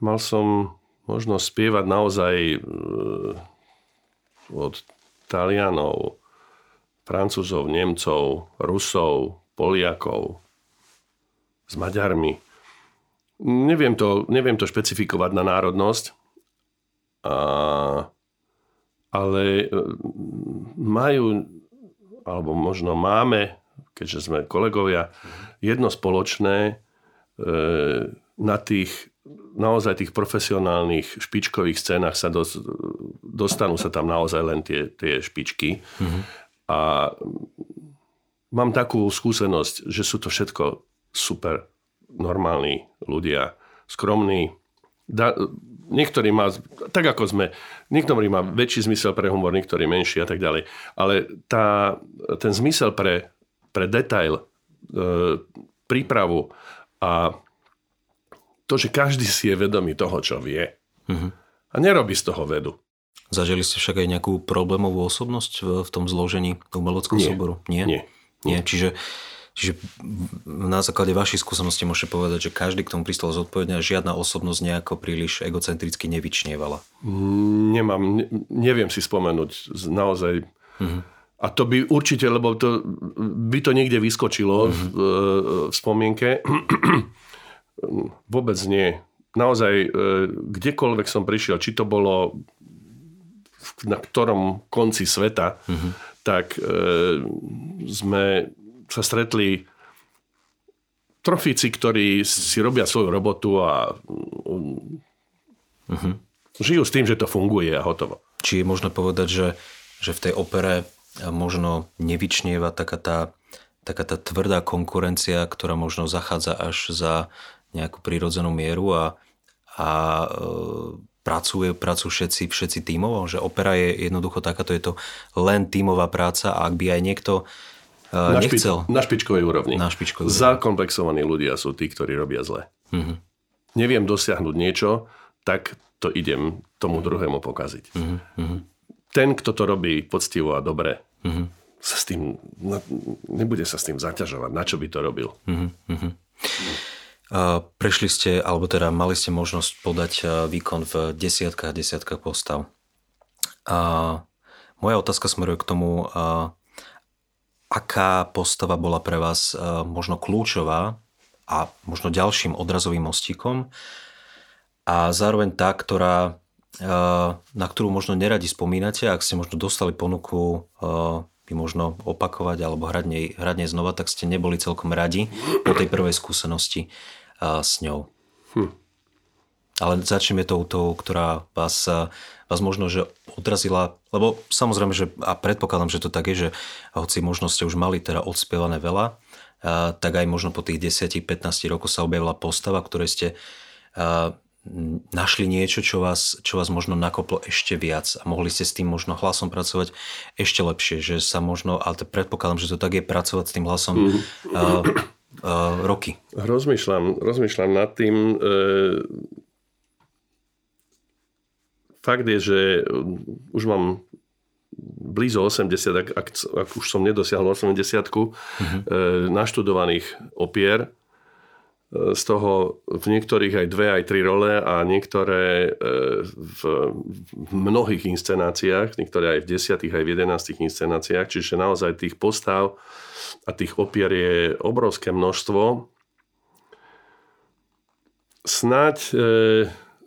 mal som možnosť spievať naozaj uh, od Talianov, Francúzov, Nemcov, Rusov, Poliakov, s Maďarmi. Neviem to, neviem to špecifikovať na národnosť, a, ale e, majú, alebo možno máme, keďže sme kolegovia, jedno spoločné na tých naozaj tých profesionálnych špičkových scénach sa dos, dostanú sa tam naozaj len tie, tie špičky. Mm-hmm. A mám takú skúsenosť, že sú to všetko super normálni ľudia, skromní. Da, niektorí má, tak ako sme, niektorí má väčší zmysel pre humor, niektorí menší a tak ďalej. Ale tá, ten zmysel pre, pre detail, e, prípravu a to, že každý si je vedomý toho, čo vie. Mm-hmm. A nerobí z toho vedu. Zažili ste však aj nejakú problémovú osobnosť v, v tom zložení umeleckého súboru? Nie. Nie. Nie. Čiže Čiže na základe vašich skúseností môžete povedať, že každý k tomu pristal zodpovedne a žiadna osobnosť nejako príliš egocentricky nevyčnievala. Nemám, ne, neviem si spomenúť naozaj. Uh-huh. A to by určite, lebo to, by to niekde vyskočilo uh-huh. v, v spomienke. Vôbec nie. Naozaj, e, kdekoľvek som prišiel, či to bolo na ktorom konci sveta, uh-huh. tak e, sme sa stretli trofíci, ktorí si robia svoju robotu a uh-huh. žijú s tým, že to funguje a hotovo. Či je možno povedať, že, že v tej opere možno nevyčnieva taká tá, taká tá tvrdá konkurencia, ktorá možno zachádza až za nejakú prírodzenú mieru a, a e, pracuje, pracujú všetci, všetci tímovo, že opera je jednoducho takáto, je to len tímová práca a ak by aj niekto na nechcel. Špič, na špičkovej úrovni. Na špičkovej úrovni. Zakomplexovaní ľudia sú tí, ktorí robia zle. Mm-hmm. Neviem dosiahnuť niečo, tak to idem tomu druhému pokaziť. Mm-hmm. Ten, kto to robí poctivo a dobre, mm-hmm. sa s tým, nebude sa s tým zaťažovať. Na čo by to robil? Mm-hmm. Uh, prešli ste, alebo teda mali ste možnosť podať uh, výkon v desiatkách a desiatkách postav. Uh, moja otázka smeruje k tomu, uh, aká postava bola pre vás e, možno kľúčová a možno ďalším odrazovým mostíkom a zároveň tá, ktorá, na ktorú možno neradi spomínate, ak ste možno dostali ponuku by možno opakovať alebo hrať nej, hrať nej znova, tak ste neboli celkom radi po tej prvej skúsenosti s ňou. Hm. Ale začneme tou, tou ktorá vás, vás možno, že odrazila, lebo samozrejme, že a predpokladám, že to tak je, že hoci možno ste už mali teda odspievané veľa, tak aj možno po tých 10-15 rokoch sa objavila postava, ktoré ste našli niečo, čo vás, čo vás možno nakoplo ešte viac a mohli ste s tým možno hlasom pracovať ešte lepšie, že sa možno, ale to predpokladám, že to tak je pracovať s tým hlasom mm. uh, uh, roky. Rozmýšľam, rozmýšľam nad tým. Uh, fakt je, že už mám blízo 80, ak, ak, ak už som nedosiahol 80 mm-hmm. naštudovaných opier, z toho v niektorých aj dve, aj tri role a niektoré e, v mnohých inscenáciách, niektoré aj v desiatých, aj v jedenáctich inscenáciách, čiže naozaj tých postav a tých opier je obrovské množstvo. Snaď, e,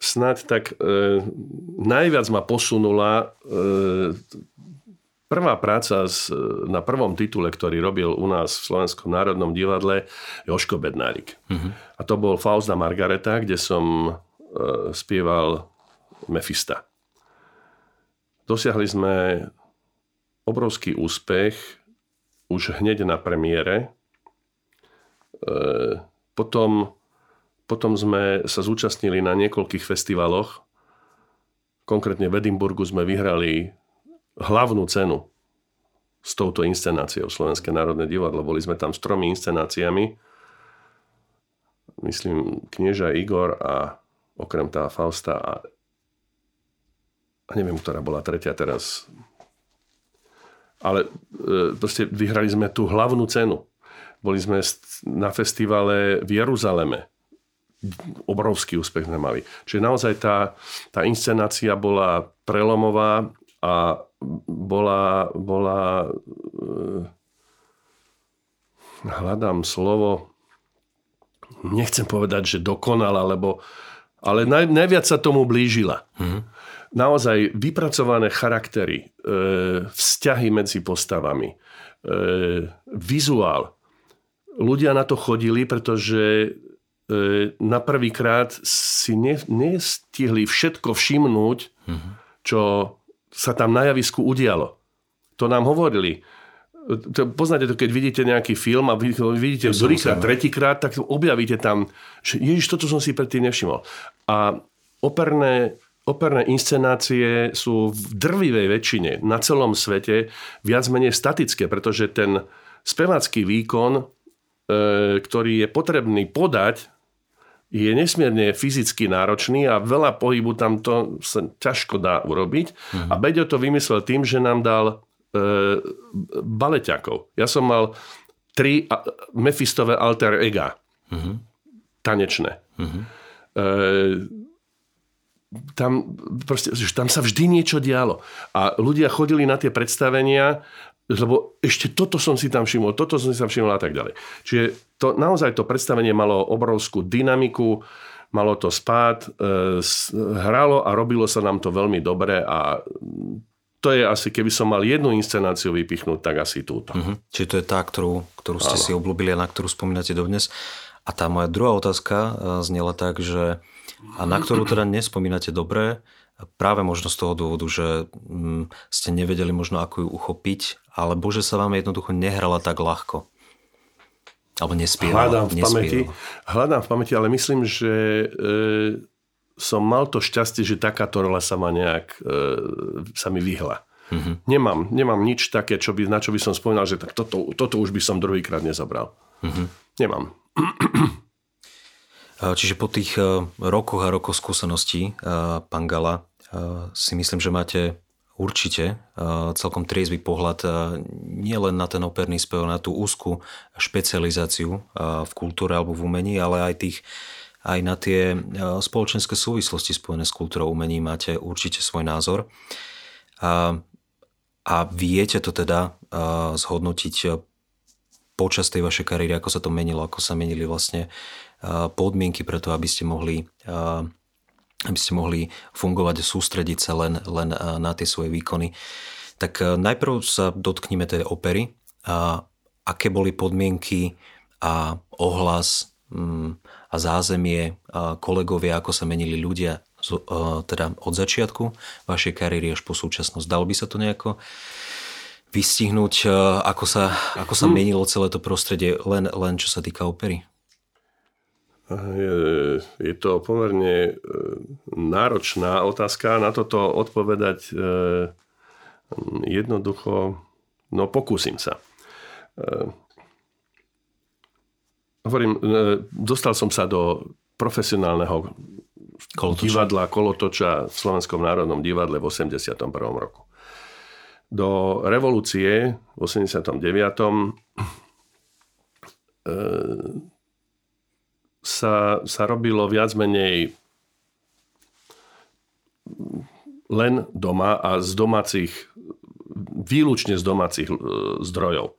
snaď tak e, najviac ma posunula Prvá práca z, na prvom titule, ktorý robil u nás v Slovenskom národnom divadle, Joško Bednárik. Uh-huh. A to bol Fausta Margareta, kde som e, spieval Mefista. Dosiahli sme obrovský úspech už hneď na premiére. E, potom, potom sme sa zúčastnili na niekoľkých festivaloch. Konkrétne v Edimburgu sme vyhrali hlavnú cenu s touto inscenáciou Slovenské národné divadlo. Boli sme tam s tromi inscenáciami. Myslím, knieža Igor a okrem tá Fausta a, a neviem, ktorá bola tretia teraz. Ale e, proste vyhrali sme tú hlavnú cenu. Boli sme na festivale v Jeruzaleme. Obrovský úspech sme mali. Čiže naozaj tá, tá inscenácia bola prelomová a bola, bola eh, hľadám slovo, nechcem povedať, že dokonala, lebo, ale naj, najviac sa tomu blížila. Mm-hmm. Naozaj vypracované charaktery, e, vzťahy medzi postavami, e, vizuál. Ľudia na to chodili, pretože e, na prvýkrát si ne, nestihli všetko všimnúť, mm-hmm. čo sa tam na javisku udialo. To nám hovorili. To, poznáte to, keď vidíte nejaký film a vidíte druhýkrát, tretíkrát, tak objavíte tam, že ježiš, toto som si predtým nevšimol. A operné, operné inscenácie sú v drvivej väčšine na celom svete viac menej statické, pretože ten spevácky výkon, e, ktorý je potrebný podať je nesmierne fyzicky náročný a veľa pohybu tam to sa ťažko dá urobiť. Uh-huh. A Beďo to vymyslel tým, že nám dal e, baleťakov. Ja som mal tri Mefistové alter ega. Uh-huh. Tanečné. Uh-huh. E, tam, proste, tam sa vždy niečo dialo. A ľudia chodili na tie predstavenia lebo ešte toto som si tam všimol, toto som si tam všimol a tak ďalej. Čiže to, naozaj to predstavenie malo obrovskú dynamiku, malo to spád, e, hralo a robilo sa nám to veľmi dobre a to je asi, keby som mal jednu inscenáciu vypichnúť, tak asi túto. Mm-hmm. Čiže to je tá, ktorú, ktorú ste ano. si obľúbili a na ktorú spomínate dodnes. A tá moja druhá otázka e, znela tak, že a na ktorú teda nespomínate dobre, práve možno z toho dôvodu, že mm, ste nevedeli možno ako ju uchopiť, alebo že sa vám jednoducho nehrala tak ľahko. Alebo nespievala. Hľadám v pamäti, hľadám v pamäti, ale myslím, že e, som mal to šťastie, že takáto rola sa ma nejak e, sa mi vyhla. Mm-hmm. Nemám, nemám nič také, čo by, na čo by som spomínal, že tak toto, toto už by som druhýkrát nezabral. Mm-hmm. Nemám. Čiže po tých e, rokoch a rokoch skúseností, e, pán Gala, e, si myslím, že máte určite celkom triezvy pohľad nie len na ten operný spev, na tú úzku špecializáciu v kultúre alebo v umení, ale aj tých aj na tie spoločenské súvislosti spojené s kultúrou umení máte určite svoj názor. A, a viete to teda zhodnotiť počas tej vašej kariéry, ako sa to menilo, ako sa menili vlastne podmienky preto, aby ste mohli aby ste mohli fungovať a sústrediť sa len, len na tie svoje výkony. Tak najprv sa dotknime tej opery. A aké boli podmienky a ohlas mm, a zázemie a kolegovia, ako sa menili ľudia teda od začiatku vašej kariéry až po súčasnosť. Dalo by sa to nejako vystihnúť, ako sa, ako sa hm. menilo celé to prostredie, len, len čo sa týka opery? Je, to pomerne e, náročná otázka. Na toto odpovedať e, jednoducho, no pokúsim sa. E, hovorím, dostal som sa do profesionálneho kolotoča. divadla Kolotoča v Slovenskom národnom divadle v 81. roku. Do revolúcie v 89 sa, sa robilo viac menej len doma a z domácich, výlučne z domácich e, zdrojov. E,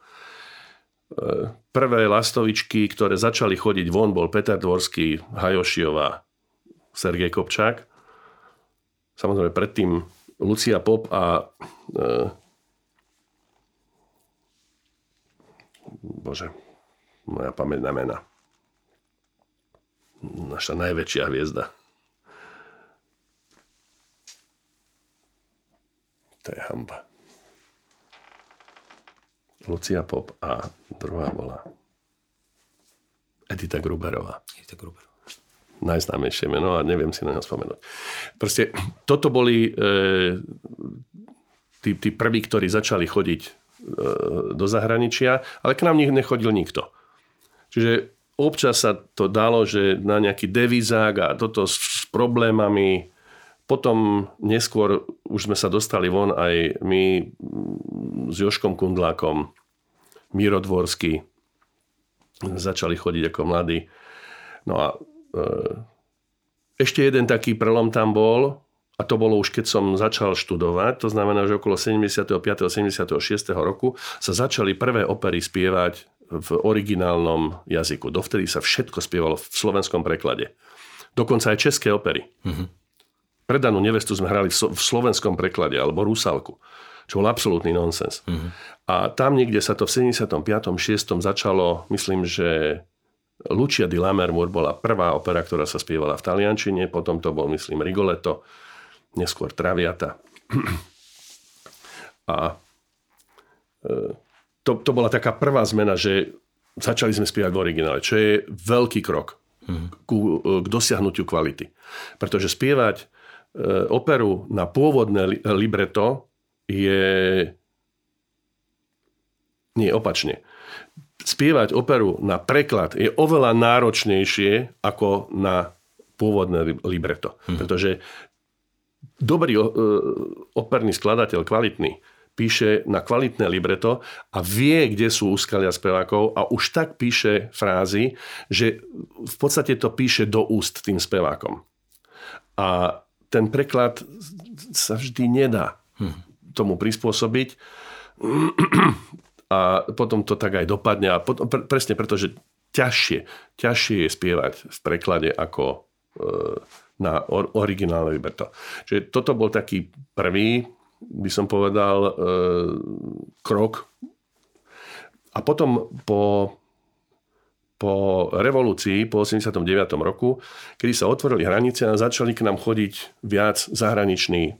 prvé lastovičky, ktoré začali chodiť von, bol Peter Dvorský, Hajošiová, Sergej Kopčák. Samozrejme predtým Lucia Pop a e, Bože, moja pamäť na mena naša najväčšia hviezda. To je hamba. Lucia Pop a druhá bola Edita Gruberová. Edita Gruberová. Najznámejšie meno a neviem si na ňo spomenúť. Proste toto boli e, tí, tí prví, ktorí začali chodiť e, do zahraničia, ale k nám nechodil nikto. Čiže občas sa to dalo, že na nejaký devizák a toto s problémami. Potom neskôr už sme sa dostali von aj my s Joškom Kundlákom, Miro. Začali chodiť ako mladí. No a e, ešte jeden taký prelom tam bol, a to bolo už keď som začal študovať, to znamená, že okolo 75. 76. roku sa začali prvé opery spievať v originálnom jazyku. Dovtedy sa všetko spievalo v slovenskom preklade. Dokonca aj české opery. Mm-hmm. Predanú nevestu sme hrali v slovenskom preklade, alebo Rusalku, čo bol absolútny nonsens. Mm-hmm. A tam niekde sa to v 75. 6. začalo, myslím, že Lucia di Lammermoor bola prvá opera, ktorá sa spievala v taliančine, potom to bol, myslím, Rigoletto, neskôr Traviata. A e, to, to bola taká prvá zmena, že začali sme spievať v originále, čo je veľký krok mm. ku, k dosiahnutiu kvality. Pretože spievať e, operu na pôvodné li, libreto je... Nie, opačne. Spievať operu na preklad je oveľa náročnejšie ako na pôvodné libreto. Mm. Pretože dobrý e, operný skladateľ, kvalitný, píše na kvalitné libreto a vie, kde sú úskalia spevákov a už tak píše frázy, že v podstate to píše do úst tým spevákom. A ten preklad sa vždy nedá tomu prispôsobiť a potom to tak aj dopadne a potom, pre, presne preto, že ťažšie, ťažšie je spievať v preklade ako e, na or, originálne libreto. Čiže toto bol taký prvý by som povedal, e, krok. A potom po, po revolúcii, po 89. roku, kedy sa otvorili hranice a začali k nám chodiť viac zahraniční, e,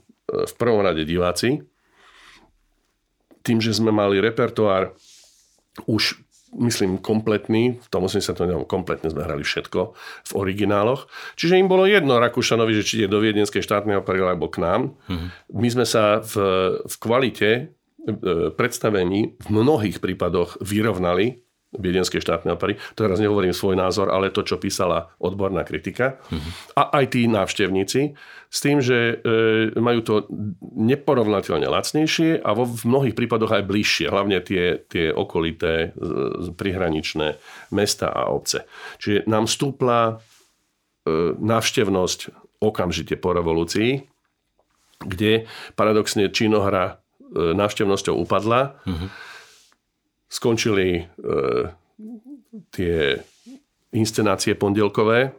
v prvom rade diváci, tým, že sme mali repertoár už myslím, kompletný. V tom 80. kompletne sme hrali všetko v origináloch. Čiže im bolo jedno Rakúšanovi, že či je do Viedenskej štátnej opery alebo k nám. Mm-hmm. My sme sa v, v kvalite e, predstavení v mnohých prípadoch vyrovnali Viedenskej štátnej opery. Teraz nehovorím svoj názor, ale to, čo písala odborná kritika. Mm-hmm. A aj tí návštevníci. S tým, že e, majú to neporovnateľne lacnejšie a vo v mnohých prípadoch aj bližšie. Hlavne tie, tie okolité e, prihraničné mesta a obce. Čiže nám stúpla e, návštevnosť okamžite po revolúcii, kde paradoxne činohra e, návštevnosťou upadla. Mm-hmm skončili e, tie inscenácie pondelkové. E,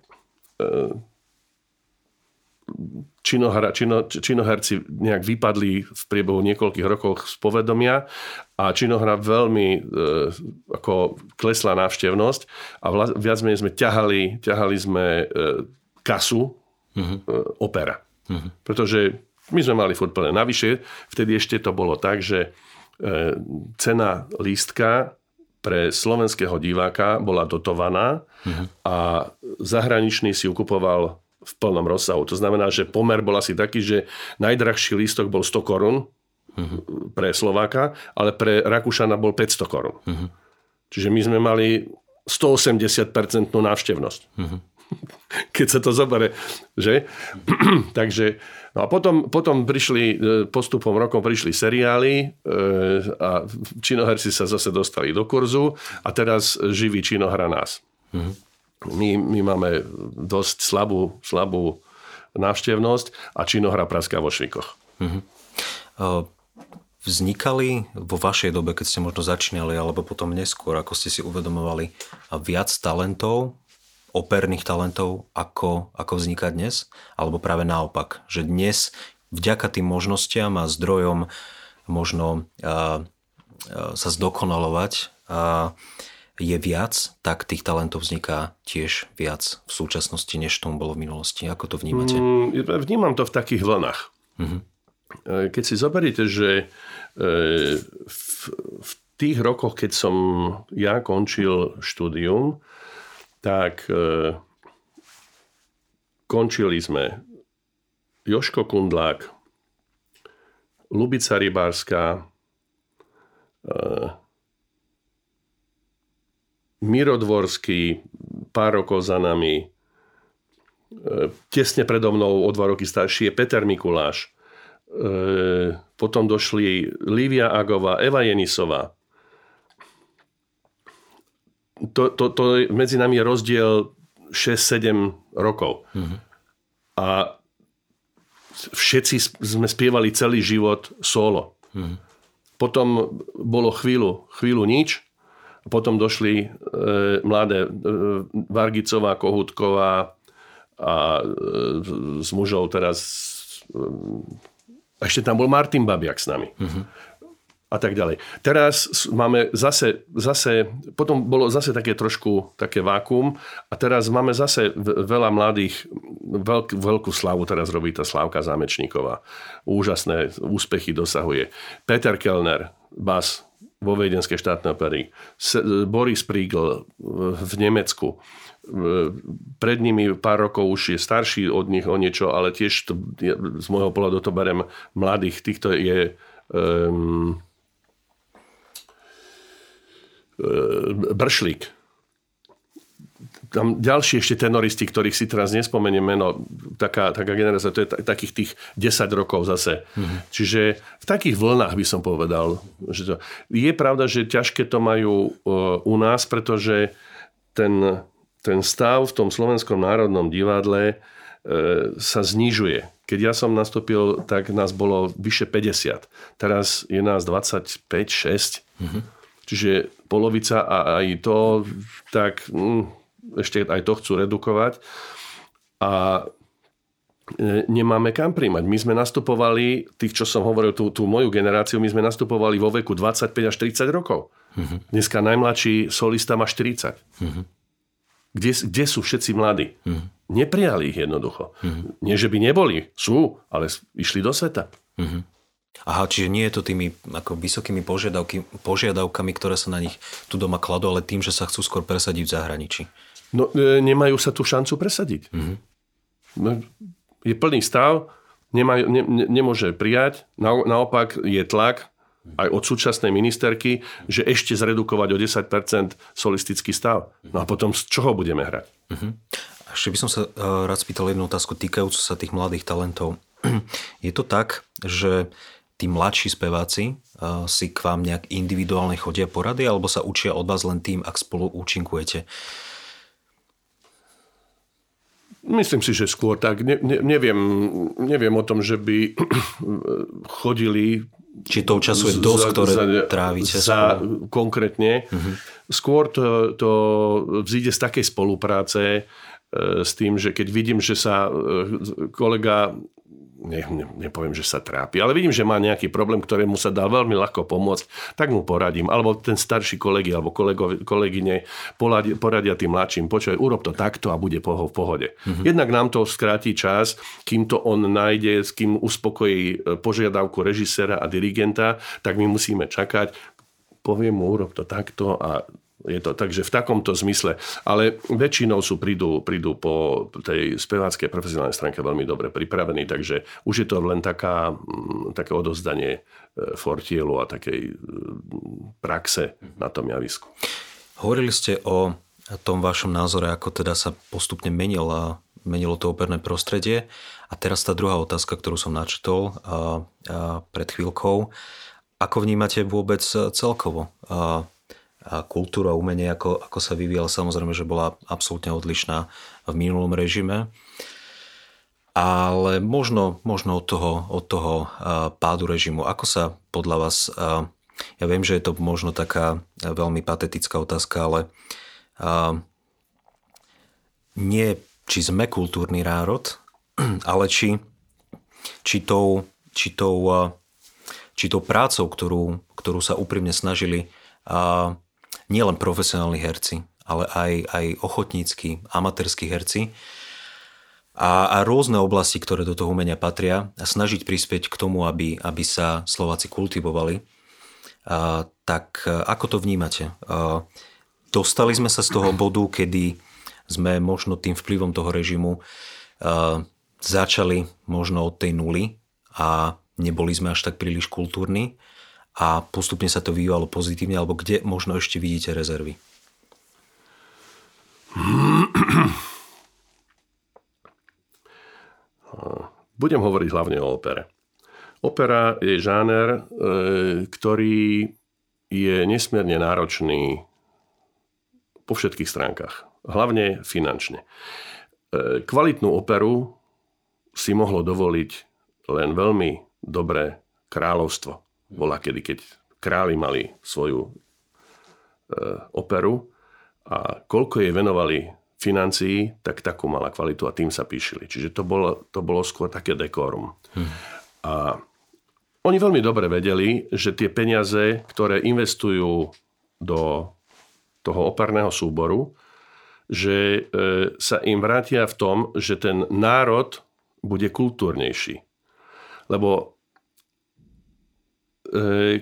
činohra, čino, činoherci nejak vypadli v priebehu niekoľkých rokov z povedomia a činohra veľmi e, ako klesla návštevnosť a vla, viac menej sme ťahali, ťahali sme e, kasu uh-huh. e, opera. Uh-huh. Pretože my sme mali furt plné. Navyše, vtedy ešte to bolo tak, že cena lístka pre slovenského diváka bola dotovaná uh-huh. a zahraničný si ju kupoval v plnom rozsahu. To znamená, že pomer bol asi taký, že najdrahší lístok bol 100 korún uh-huh. pre Slováka, ale pre Rakúšana bol 500 korún. Uh-huh. Čiže my sme mali 180% návštevnosť. Uh-huh. Keď sa to zobere, že? Takže, no a potom, potom prišli, e, postupom rokov prišli seriály e, a činoherci sa zase dostali do kurzu a teraz živí činohra nás. Uh-huh my, my máme dosť slabú, slabú návštevnosť a činohra praská vo švikoch. Uh-huh. Vznikali vo vašej dobe, keď ste možno začínali, alebo potom neskôr, ako ste si uvedomovali, viac talentov, operných talentov, ako, ako vzniká dnes? Alebo práve naopak, že dnes vďaka tým možnostiam a zdrojom možno a, a, sa zdokonalovať a, je viac, tak tých talentov vzniká tiež viac v súčasnosti, než tomu bolo v minulosti. Ako to vnímate? Mm, vnímam to v takých vlnách. Mm-hmm. Keď si zoberiete, že e, v, v tých rokoch, keď som ja končil štúdium, tak e, končili sme Joško Kundlák, Lubica Rybárska, Mirodvorský, pár rokov za nami, e, tesne predo mnou o dva roky starší je Peter Mikuláš. E, potom došli Lívia Agová, Eva Jenisová. To, to, to medzi nami je rozdiel 6-7 rokov. Mm-hmm. A všetci sme spievali celý život solo. Mm-hmm. Potom bolo chvíľu, chvíľu nič potom došli e, mladé e, Vargicová, Kohutková a e, s mužou teraz e, ešte tam bol Martin Babiak s nami. Uh-huh. A tak ďalej. Teraz máme zase, zase, potom bolo zase také trošku také vákum a teraz máme zase veľa mladých, veľk, veľkú slavu teraz robí tá Slávka Zámečníková. Úžasné úspechy dosahuje. Peter Kellner, bas, vo Viedenskej štátnej opery, Boris Priegel v Nemecku. Pred nimi pár rokov už je starší od nich o niečo, ale tiež to, z môjho pohľadu to berem mladých. Týchto je um, Bršlík tam ďalší ešte tenoristi, ktorých si teraz nespomeniem meno, taká, taká generácia, to je takých tých 10 rokov zase. Mm-hmm. Čiže v takých vlnách by som povedal. Že to, je pravda, že ťažké to majú uh, u nás, pretože ten, ten stav v tom Slovenskom národnom divadle uh, sa znižuje. Keď ja som nastúpil, tak nás bolo vyše 50. Teraz je nás 25-6. Mm-hmm. Čiže polovica a aj to, tak... Mm, ešte aj to chcú redukovať. A e, nemáme kam príjmať. My sme nastupovali, tých, čo som hovoril, tú, tú moju generáciu, my sme nastupovali vo veku 25 až 30 rokov. Uh-huh. Dneska najmladší solista má 40. Uh-huh. Kde, kde sú všetci mladí? Uh-huh. Neprijali ich jednoducho. Uh-huh. Nie, že by neboli, sú, ale išli do sveta. Uh-huh. Aha, čiže nie je to tými ako vysokými požiadavky, požiadavkami, ktoré sa na nich tu doma kladú, ale tým, že sa chcú skôr presadiť v zahraničí. No, e, nemajú sa tu šancu presadiť. Mm-hmm. Je plný stav, nemaj, ne, ne, nemôže prijať, na, naopak je tlak aj od súčasnej ministerky, že ešte zredukovať o 10% solistický stav. No a potom z čoho budeme hrať? Uh-huh. Ešte by som sa uh, rád spýtal jednu otázku týkajúcu sa tých mladých talentov. Je to tak, že tí mladší speváci uh, si k vám nejak individuálne chodia porady alebo sa učia od vás len tým, ak spolu účinkujete? Myslím si, že skôr tak. Ne, ne, neviem, neviem o tom, že by chodili či toho času je dosť, ktoré za, trávite? Za, konkrétne. Uh-huh. Skôr to, to vzíde z takej spolupráce e, s tým, že keď vidím, že sa e, kolega ne, ne, nepoviem, že sa trápi, ale vidím, že má nejaký problém, ktorému sa dá veľmi ľahko pomôcť, tak mu poradím. Alebo ten starší kolegy alebo kolego, kolegyne poradia, poradia tým mladším, počuj, urob to takto a bude po, v pohode. Mm-hmm. Jednak nám to skráti čas, kým to on nájde, s kým uspokojí e, požiadavku režisera a dirigenta, tak my musíme čakať, poviem mu, urob to takto a je to takže v takomto zmysle. Ale väčšinou sú prídu, prídu po tej speváckej profesionálnej stránke veľmi dobre pripravení, takže už je to len taká, mm, také odozdanie e, fortielu a takej mm, praxe na tom javisku. Hovorili ste o tom vašom názore, ako teda sa postupne menilo, menilo to operné prostredie. A teraz tá druhá otázka, ktorú som načetol pred chvíľkou. Ako vnímate vôbec celkovo a kultúra umenie, ako, ako sa vyvíjala, samozrejme, že bola absolútne odlišná v minulom režime. Ale možno, možno od toho, od toho pádu režimu, ako sa podľa vás, ja viem, že je to možno taká veľmi patetická otázka, ale nie či sme kultúrny národ, ale či, či, tou, či, tou, či tou prácou, ktorú, ktorú sa úprimne snažili nielen profesionálni herci, ale aj, aj ochotnícky, amatérskí herci a, a rôzne oblasti, ktoré do toho umenia patria a snažiť prispieť k tomu, aby, aby sa Slováci kultivovali. A, tak ako to vnímate? A, dostali sme sa z toho bodu, kedy sme možno tým vplyvom toho režimu a, začali možno od tej nuly a neboli sme až tak príliš kultúrni a postupne sa to vyvíjalo pozitívne, alebo kde možno ešte vidíte rezervy? Budem hovoriť hlavne o opere. Opera je žáner, e, ktorý je nesmierne náročný po všetkých stránkach. Hlavne finančne. E, kvalitnú operu si mohlo dovoliť len veľmi dobré kráľovstvo bola kedy, keď králi mali svoju e, operu a koľko jej venovali financií, tak takú mala kvalitu a tým sa píšili. Čiže to bolo, to bolo skôr také dekorum. Hmm. A oni veľmi dobre vedeli, že tie peniaze, ktoré investujú do toho operného súboru, že e, sa im vrátia v tom, že ten národ bude kultúrnejší. Lebo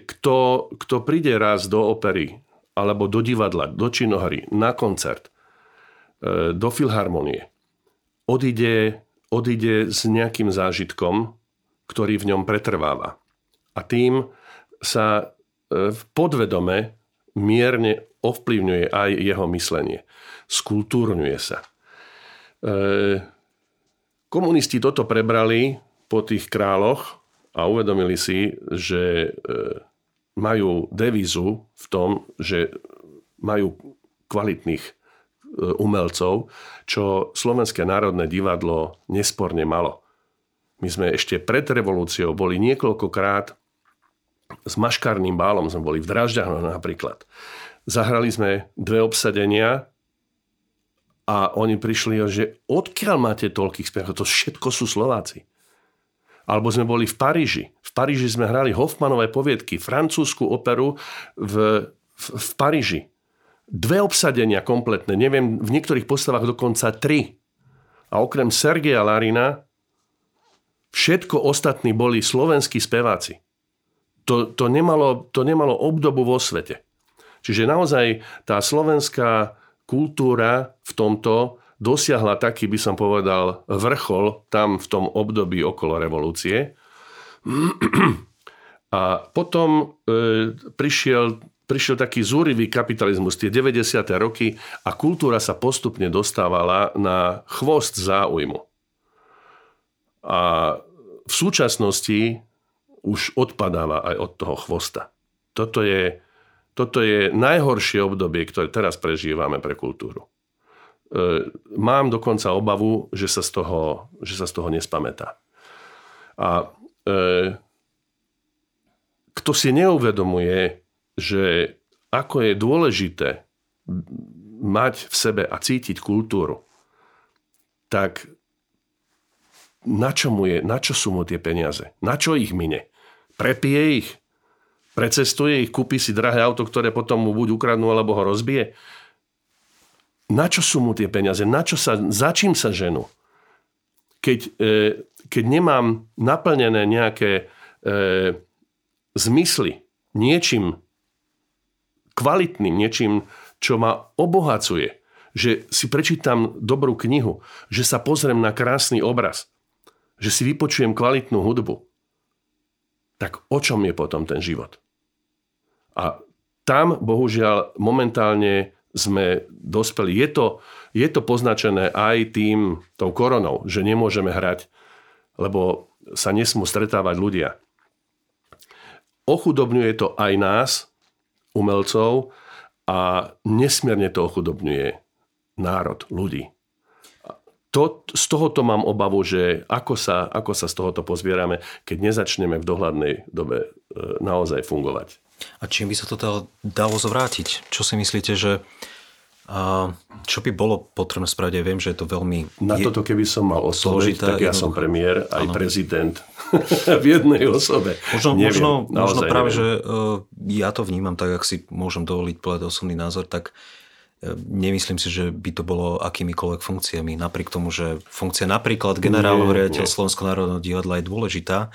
kto, kto príde raz do opery alebo do divadla, do činohry, na koncert, e, do filharmonie, odíde, odíde s nejakým zážitkom, ktorý v ňom pretrváva. A tým sa e, v podvedome mierne ovplyvňuje aj jeho myslenie. Skultúrňuje sa. Komunisti toto prebrali po tých kráľoch a uvedomili si, že e, majú devízu v tom, že majú kvalitných e, umelcov, čo Slovenské národné divadlo nesporne malo. My sme ešte pred revolúciou boli niekoľkokrát s maškarným bálom, sme boli v Dražďanoch napríklad. Zahrali sme dve obsadenia a oni prišli, že odkiaľ máte toľkých spevákov? To všetko sú Slováci. Alebo sme boli v Paríži. V Paríži sme hrali Hoffmanové poviedky, francúzsku operu v, v, v Paríži. Dve obsadenia kompletné, neviem, v niektorých postavách dokonca tri. A okrem Sergeja Larina všetko ostatní boli slovenskí speváci. To, to, nemalo, to nemalo obdobu vo svete. Čiže naozaj tá slovenská kultúra v tomto dosiahla taký, by som povedal, vrchol tam v tom období okolo revolúcie. A potom e, prišiel, prišiel taký zúrivý kapitalizmus, tie 90. roky a kultúra sa postupne dostávala na chvost záujmu. A v súčasnosti už odpadáva aj od toho chvosta. Toto je, toto je najhoršie obdobie, ktoré teraz prežívame pre kultúru mám dokonca obavu, že sa z toho, že sa z toho nespamätá. A e, kto si neuvedomuje, že ako je dôležité mať v sebe a cítiť kultúru, tak na čo, mu je, na čo sú mu tie peniaze? Na čo ich mine? Prepije ich? Precestuje ich? Kúpi si drahé auto, ktoré potom mu buď ukradnú, alebo ho rozbije? Na čo sú mu tie peniaze? Na čo sa, za čím sa ženú? Keď, e, keď nemám naplnené nejaké e, zmysly niečím kvalitným, niečím, čo ma obohacuje, že si prečítam dobrú knihu, že sa pozriem na krásny obraz, že si vypočujem kvalitnú hudbu, tak o čom je potom ten život? A tam, bohužiaľ, momentálne sme dospeli. Je to, je to poznačené aj tým, tou koronou, že nemôžeme hrať, lebo sa nesmú stretávať ľudia. Ochudobňuje to aj nás, umelcov, a nesmierne to ochudobňuje národ, ľudí to, z tohoto mám obavu, že ako sa, ako sa z tohoto pozbierame, keď nezačneme v dohľadnej dobe e, naozaj fungovať. A čím by sa to dalo zvrátiť? Čo si myslíte, že a čo by bolo potrebné spraviť? Ja viem, že je to veľmi... Na toto, keby som mal osloviť, tak ja som premiér, aj ano. prezident v jednej osobe. Možno, neviem, možno, možno práve, neviem. že uh, ja to vnímam tak, ak si môžem dovoliť povedať osobný názor, tak Nemyslím si, že by to bolo akýmikoľvek funkciami. Napriek tomu, že funkcia napríklad generálov riaditeľ Slovenského národného divadla je dôležitá,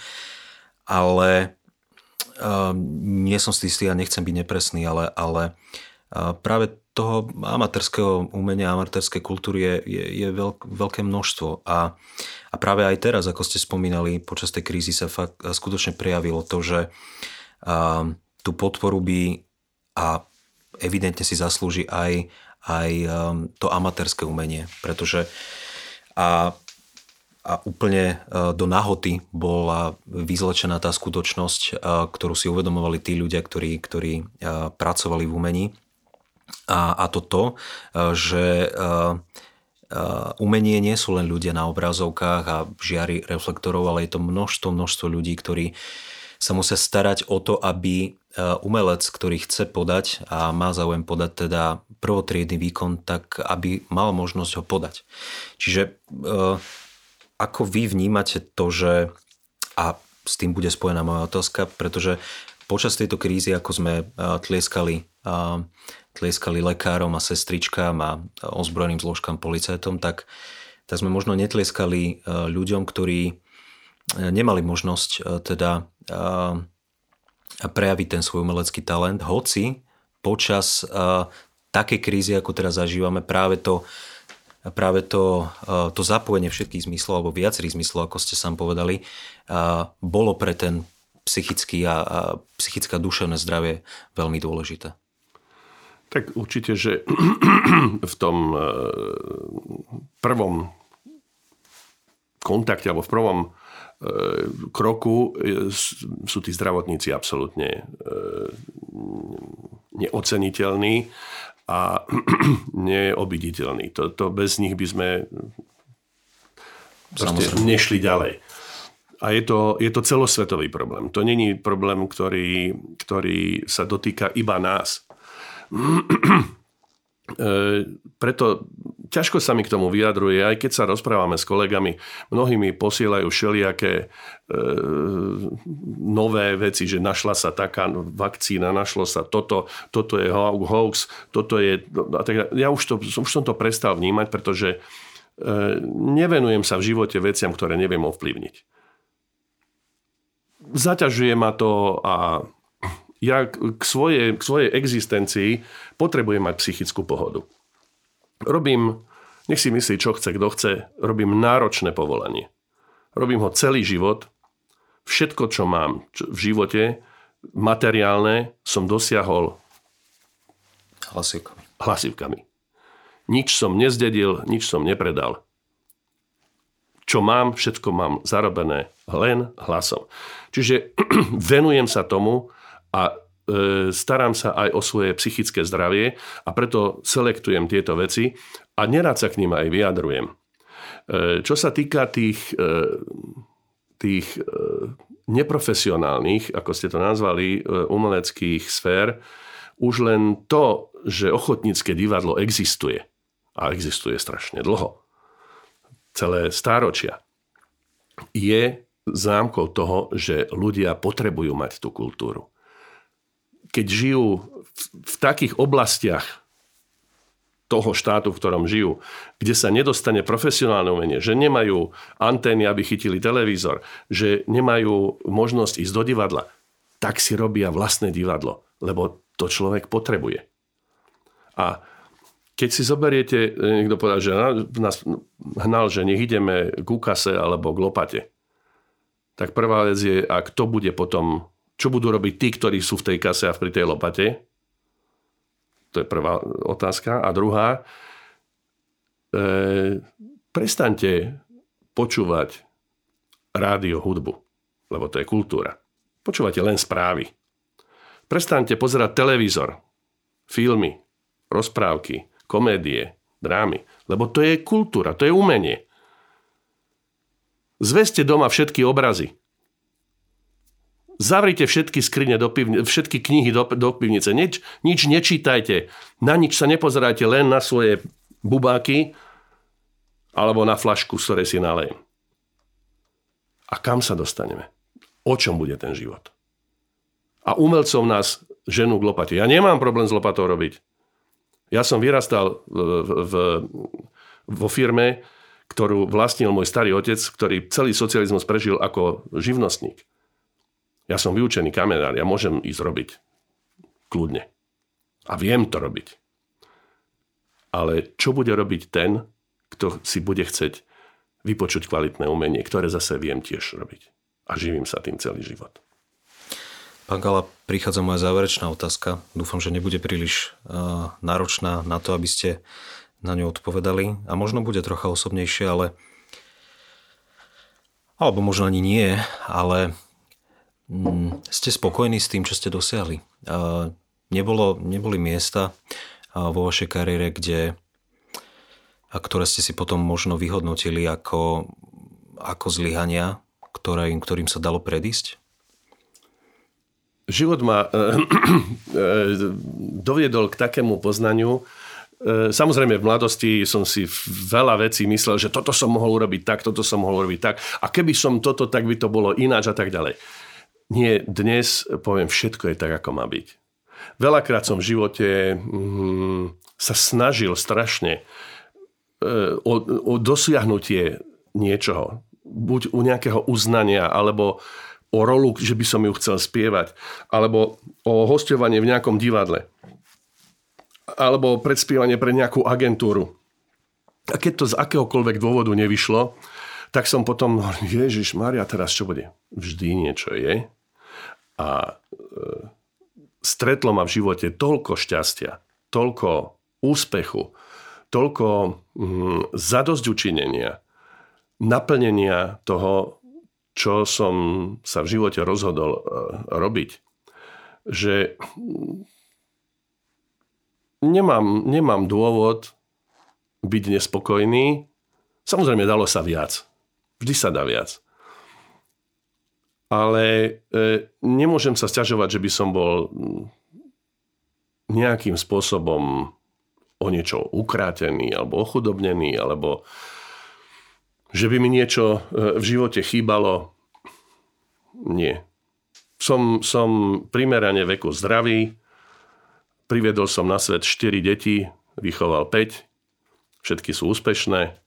ale uh, nie som si istý a nechcem byť nepresný, ale, ale uh, práve toho amatérského umenia, amatérskej kultúry je, je, je veľk, veľké množstvo. A, a práve aj teraz, ako ste spomínali, počas tej krízy sa fakt skutočne prejavilo to, že uh, tú podporu by a evidentne si zaslúži aj, aj um, to amatérske umenie, pretože a, a úplne uh, do nahoty bola vyzlečená tá skutočnosť, uh, ktorú si uvedomovali tí ľudia, ktorí, ktorí uh, pracovali v umení. A, a to to, že umenie nie sú len ľudia na obrazovkách a žiari reflektorov, ale je to množstvo, množstvo ľudí, ktorí sa musia starať o to, aby umelec, ktorý chce podať a má záujem podať teda prvotriedny výkon, tak aby mal možnosť ho podať. Čiže ako vy vnímate to, že a s tým bude spojená moja otázka, pretože počas tejto krízy, ako sme eh, tlieskali, tlieskali lekárom a sestričkám a ozbrojeným zložkám policajtom, tak, tak sme možno netlieskali ľuďom, ktorí nemali možnosť teda prejaviť ten svoj umelecký talent, hoci počas takej krízy, ako teraz zažívame, práve to, práve to, uh, to zapojenie všetkých zmyslov, alebo viacerých zmyslov, ako ste sám povedali, uh, bolo pre ten psychický a, a psychické duševné zdravie veľmi dôležité. Tak určite, že v tom prvom kontakte alebo v prvom kroku e, sú tí zdravotníci absolútne e, neoceniteľní a neobiditeľní. To, to bez nich by sme nešli ďalej. A je to, je to celosvetový problém. To není problém, ktorý, ktorý sa dotýka iba nás. E, preto ťažko sa mi k tomu vyjadruje, aj keď sa rozprávame s kolegami, mnohí mi posielajú všelijaké e, nové veci, že našla sa taká vakcína, našlo sa toto, toto je hoax, toto je... A tak, ja už, to, už som to prestal vnímať, pretože e, nevenujem sa v živote veciam, ktoré neviem ovplyvniť. Zaťažuje ma to a ja k svojej, k svojej existencii potrebujem mať psychickú pohodu. Robím, nech si myslí, čo chce, kto chce, robím náročné povolanie. Robím ho celý život. Všetko, čo mám v živote, materiálne, som dosiahol hlasivkami. hlasivkami. Nič som nezdedil, nič som nepredal. Čo mám, všetko mám zarobené len hlasom. Čiže venujem sa tomu, a starám sa aj o svoje psychické zdravie a preto selektujem tieto veci a nerad sa k ním aj vyjadrujem. Čo sa týka tých, tých neprofesionálnych, ako ste to nazvali, umeleckých sfér, už len to, že ochotnícke divadlo existuje, a existuje strašne dlho, celé stáročia, je známkou toho, že ľudia potrebujú mať tú kultúru. Keď žijú v, v takých oblastiach toho štátu, v ktorom žijú, kde sa nedostane profesionálne umenie, že nemajú antény, aby chytili televízor, že nemajú možnosť ísť do divadla, tak si robia vlastné divadlo, lebo to človek potrebuje. A keď si zoberiete, niekto povedal, že nás hnal, že nech ideme k úkase alebo k lopate, tak prvá vec je, a kto bude potom, čo budú robiť tí, ktorí sú v tej kase a pri tej lopate, to je prvá otázka. A druhá, e, prestaňte počúvať rádio, hudbu, lebo to je kultúra. Počúvate len správy. Prestaňte pozerať televízor, filmy, rozprávky, komédie, drámy, lebo to je kultúra, to je umenie. Zveste doma všetky obrazy. Zavrite všetky skrine do pivni- všetky knihy do, do pivnice. Nič, nič nečítajte. Na nič sa nepozerajte, len na svoje bubáky alebo na flašku, z ktorej si nalejem. A kam sa dostaneme? O čom bude ten život? A umelcov nás ženú k lopate. Ja nemám problém s lopatou robiť. Ja som vyrastal v, v, vo firme, ktorú vlastnil môj starý otec, ktorý celý socializmus prežil ako živnostník. Ja som vyučený kamerár, ja môžem ísť robiť. Kľudne. A viem to robiť. Ale čo bude robiť ten, kto si bude chceť vypočuť kvalitné umenie, ktoré zase viem tiež robiť. A živím sa tým celý život. Pán Gala, prichádza moja záverečná otázka. Dúfam, že nebude príliš uh, náročná na to, aby ste na ňu odpovedali. A možno bude trocha osobnejšie, ale alebo možno ani nie, ale ste spokojní s tým, čo ste dosiahli? Nebolo, neboli miesta vo vašej kariére, kde, a ktoré ste si potom možno vyhodnotili ako, ako zlyhania, ktoré, ktorým sa dalo predísť? Život ma e, doviedol k takému poznaniu, e, Samozrejme, v mladosti som si veľa vecí myslel, že toto som mohol urobiť tak, toto som mohol urobiť tak a keby som toto, tak by to bolo ináč a tak ďalej. Nie, dnes poviem, všetko je tak, ako má byť. Veľakrát som v živote mm, sa snažil strašne e, o, o dosiahnutie niečoho. Buď u nejakého uznania, alebo o rolu, že by som ju chcel spievať, alebo o hostovanie v nejakom divadle, alebo predspievanie pre nejakú agentúru. A keď to z akéhokoľvek dôvodu nevyšlo, tak som potom, Ježiš Maria, teraz čo bude? Vždy niečo je a e, stretlo ma v živote toľko šťastia, toľko úspechu, toľko mm, zadosť učinenia, naplnenia toho, čo som sa v živote rozhodol e, robiť, že nemám, nemám dôvod byť nespokojný. Samozrejme, dalo sa viac. Vždy sa dá viac ale e, nemôžem sa sťažovať, že by som bol nejakým spôsobom o niečo ukrátený alebo ochudobnený, alebo že by mi niečo e, v živote chýbalo. Nie. Som, som primerane veku zdravý, priviedol som na svet 4 deti, vychoval 5, všetky sú úspešné,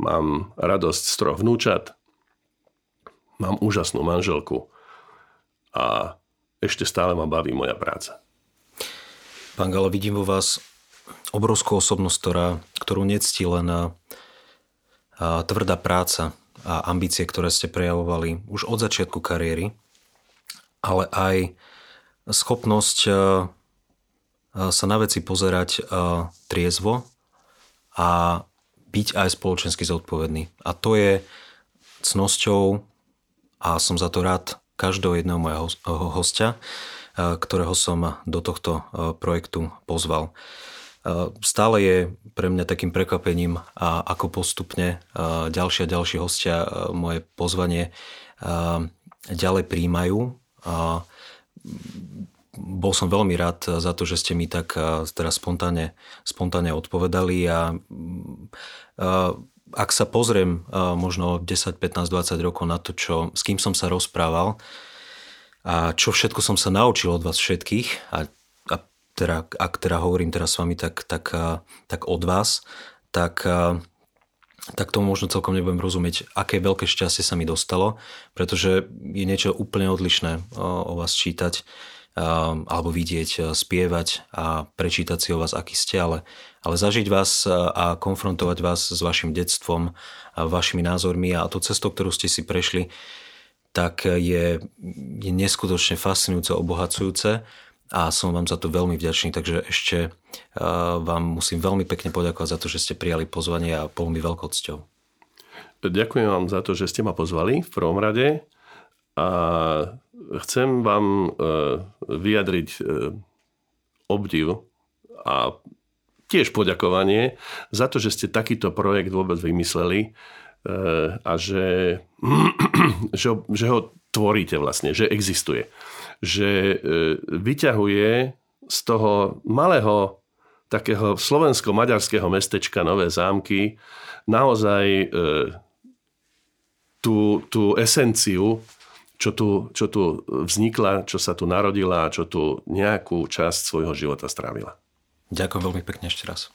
mám radosť z troch vnúčat, Mám úžasnú manželku a ešte stále ma baví moja práca. Pán Galo, vidím vo vás obrovskú osobnosť, ktorá, ktorú nectí len a, tvrdá práca a ambície, ktoré ste prejavovali už od začiatku kariéry, ale aj schopnosť sa na veci pozerať triezvo a byť aj spoločensky zodpovedný. A to je cnosťou a som za to rád každého jedného mojho hostia. ktorého som do tohto projektu pozval. Stále je pre mňa takým prekvapením, ako postupne ďalšie a ďalšie hostia moje pozvanie ďalej príjmajú. Bol som veľmi rád za to, že ste mi tak teraz spontánne, spontánne odpovedali a ak sa pozriem možno 10, 15, 20 rokov na to, čo, s kým som sa rozprával a čo všetko som sa naučil od vás všetkých a, a teda, ak teda hovorím teraz s vami, tak, tak, tak od vás, tak, tak tomu možno celkom nebudem rozumieť, aké veľké šťastie sa mi dostalo, pretože je niečo úplne odlišné o, o vás čítať alebo vidieť, spievať a prečítať si o vás, aký ste, ale ale zažiť vás a konfrontovať vás s vašim detstvom, vašimi názormi a to cesto, ktorú ste si prešli, tak je, je neskutočne fascinujúce, obohacujúce a som vám za to veľmi vďačný, takže ešte vám musím veľmi pekne poďakovať za to, že ste prijali pozvanie a bol mi veľkou cťou. Ďakujem vám za to, že ste ma pozvali v prvom rade a chcem vám e, vyjadriť e, obdiv a tiež poďakovanie za to, že ste takýto projekt vôbec vymysleli e, a že, že, že ho tvoríte vlastne, že existuje. Že vyťahuje z toho malého takého slovensko-maďarského mestečka Nové zámky naozaj tú, tú esenciu, čo tu, čo tu vznikla, čo sa tu narodila a čo tu nejakú časť svojho života strávila. Ďakujem veľmi pekne ešte raz.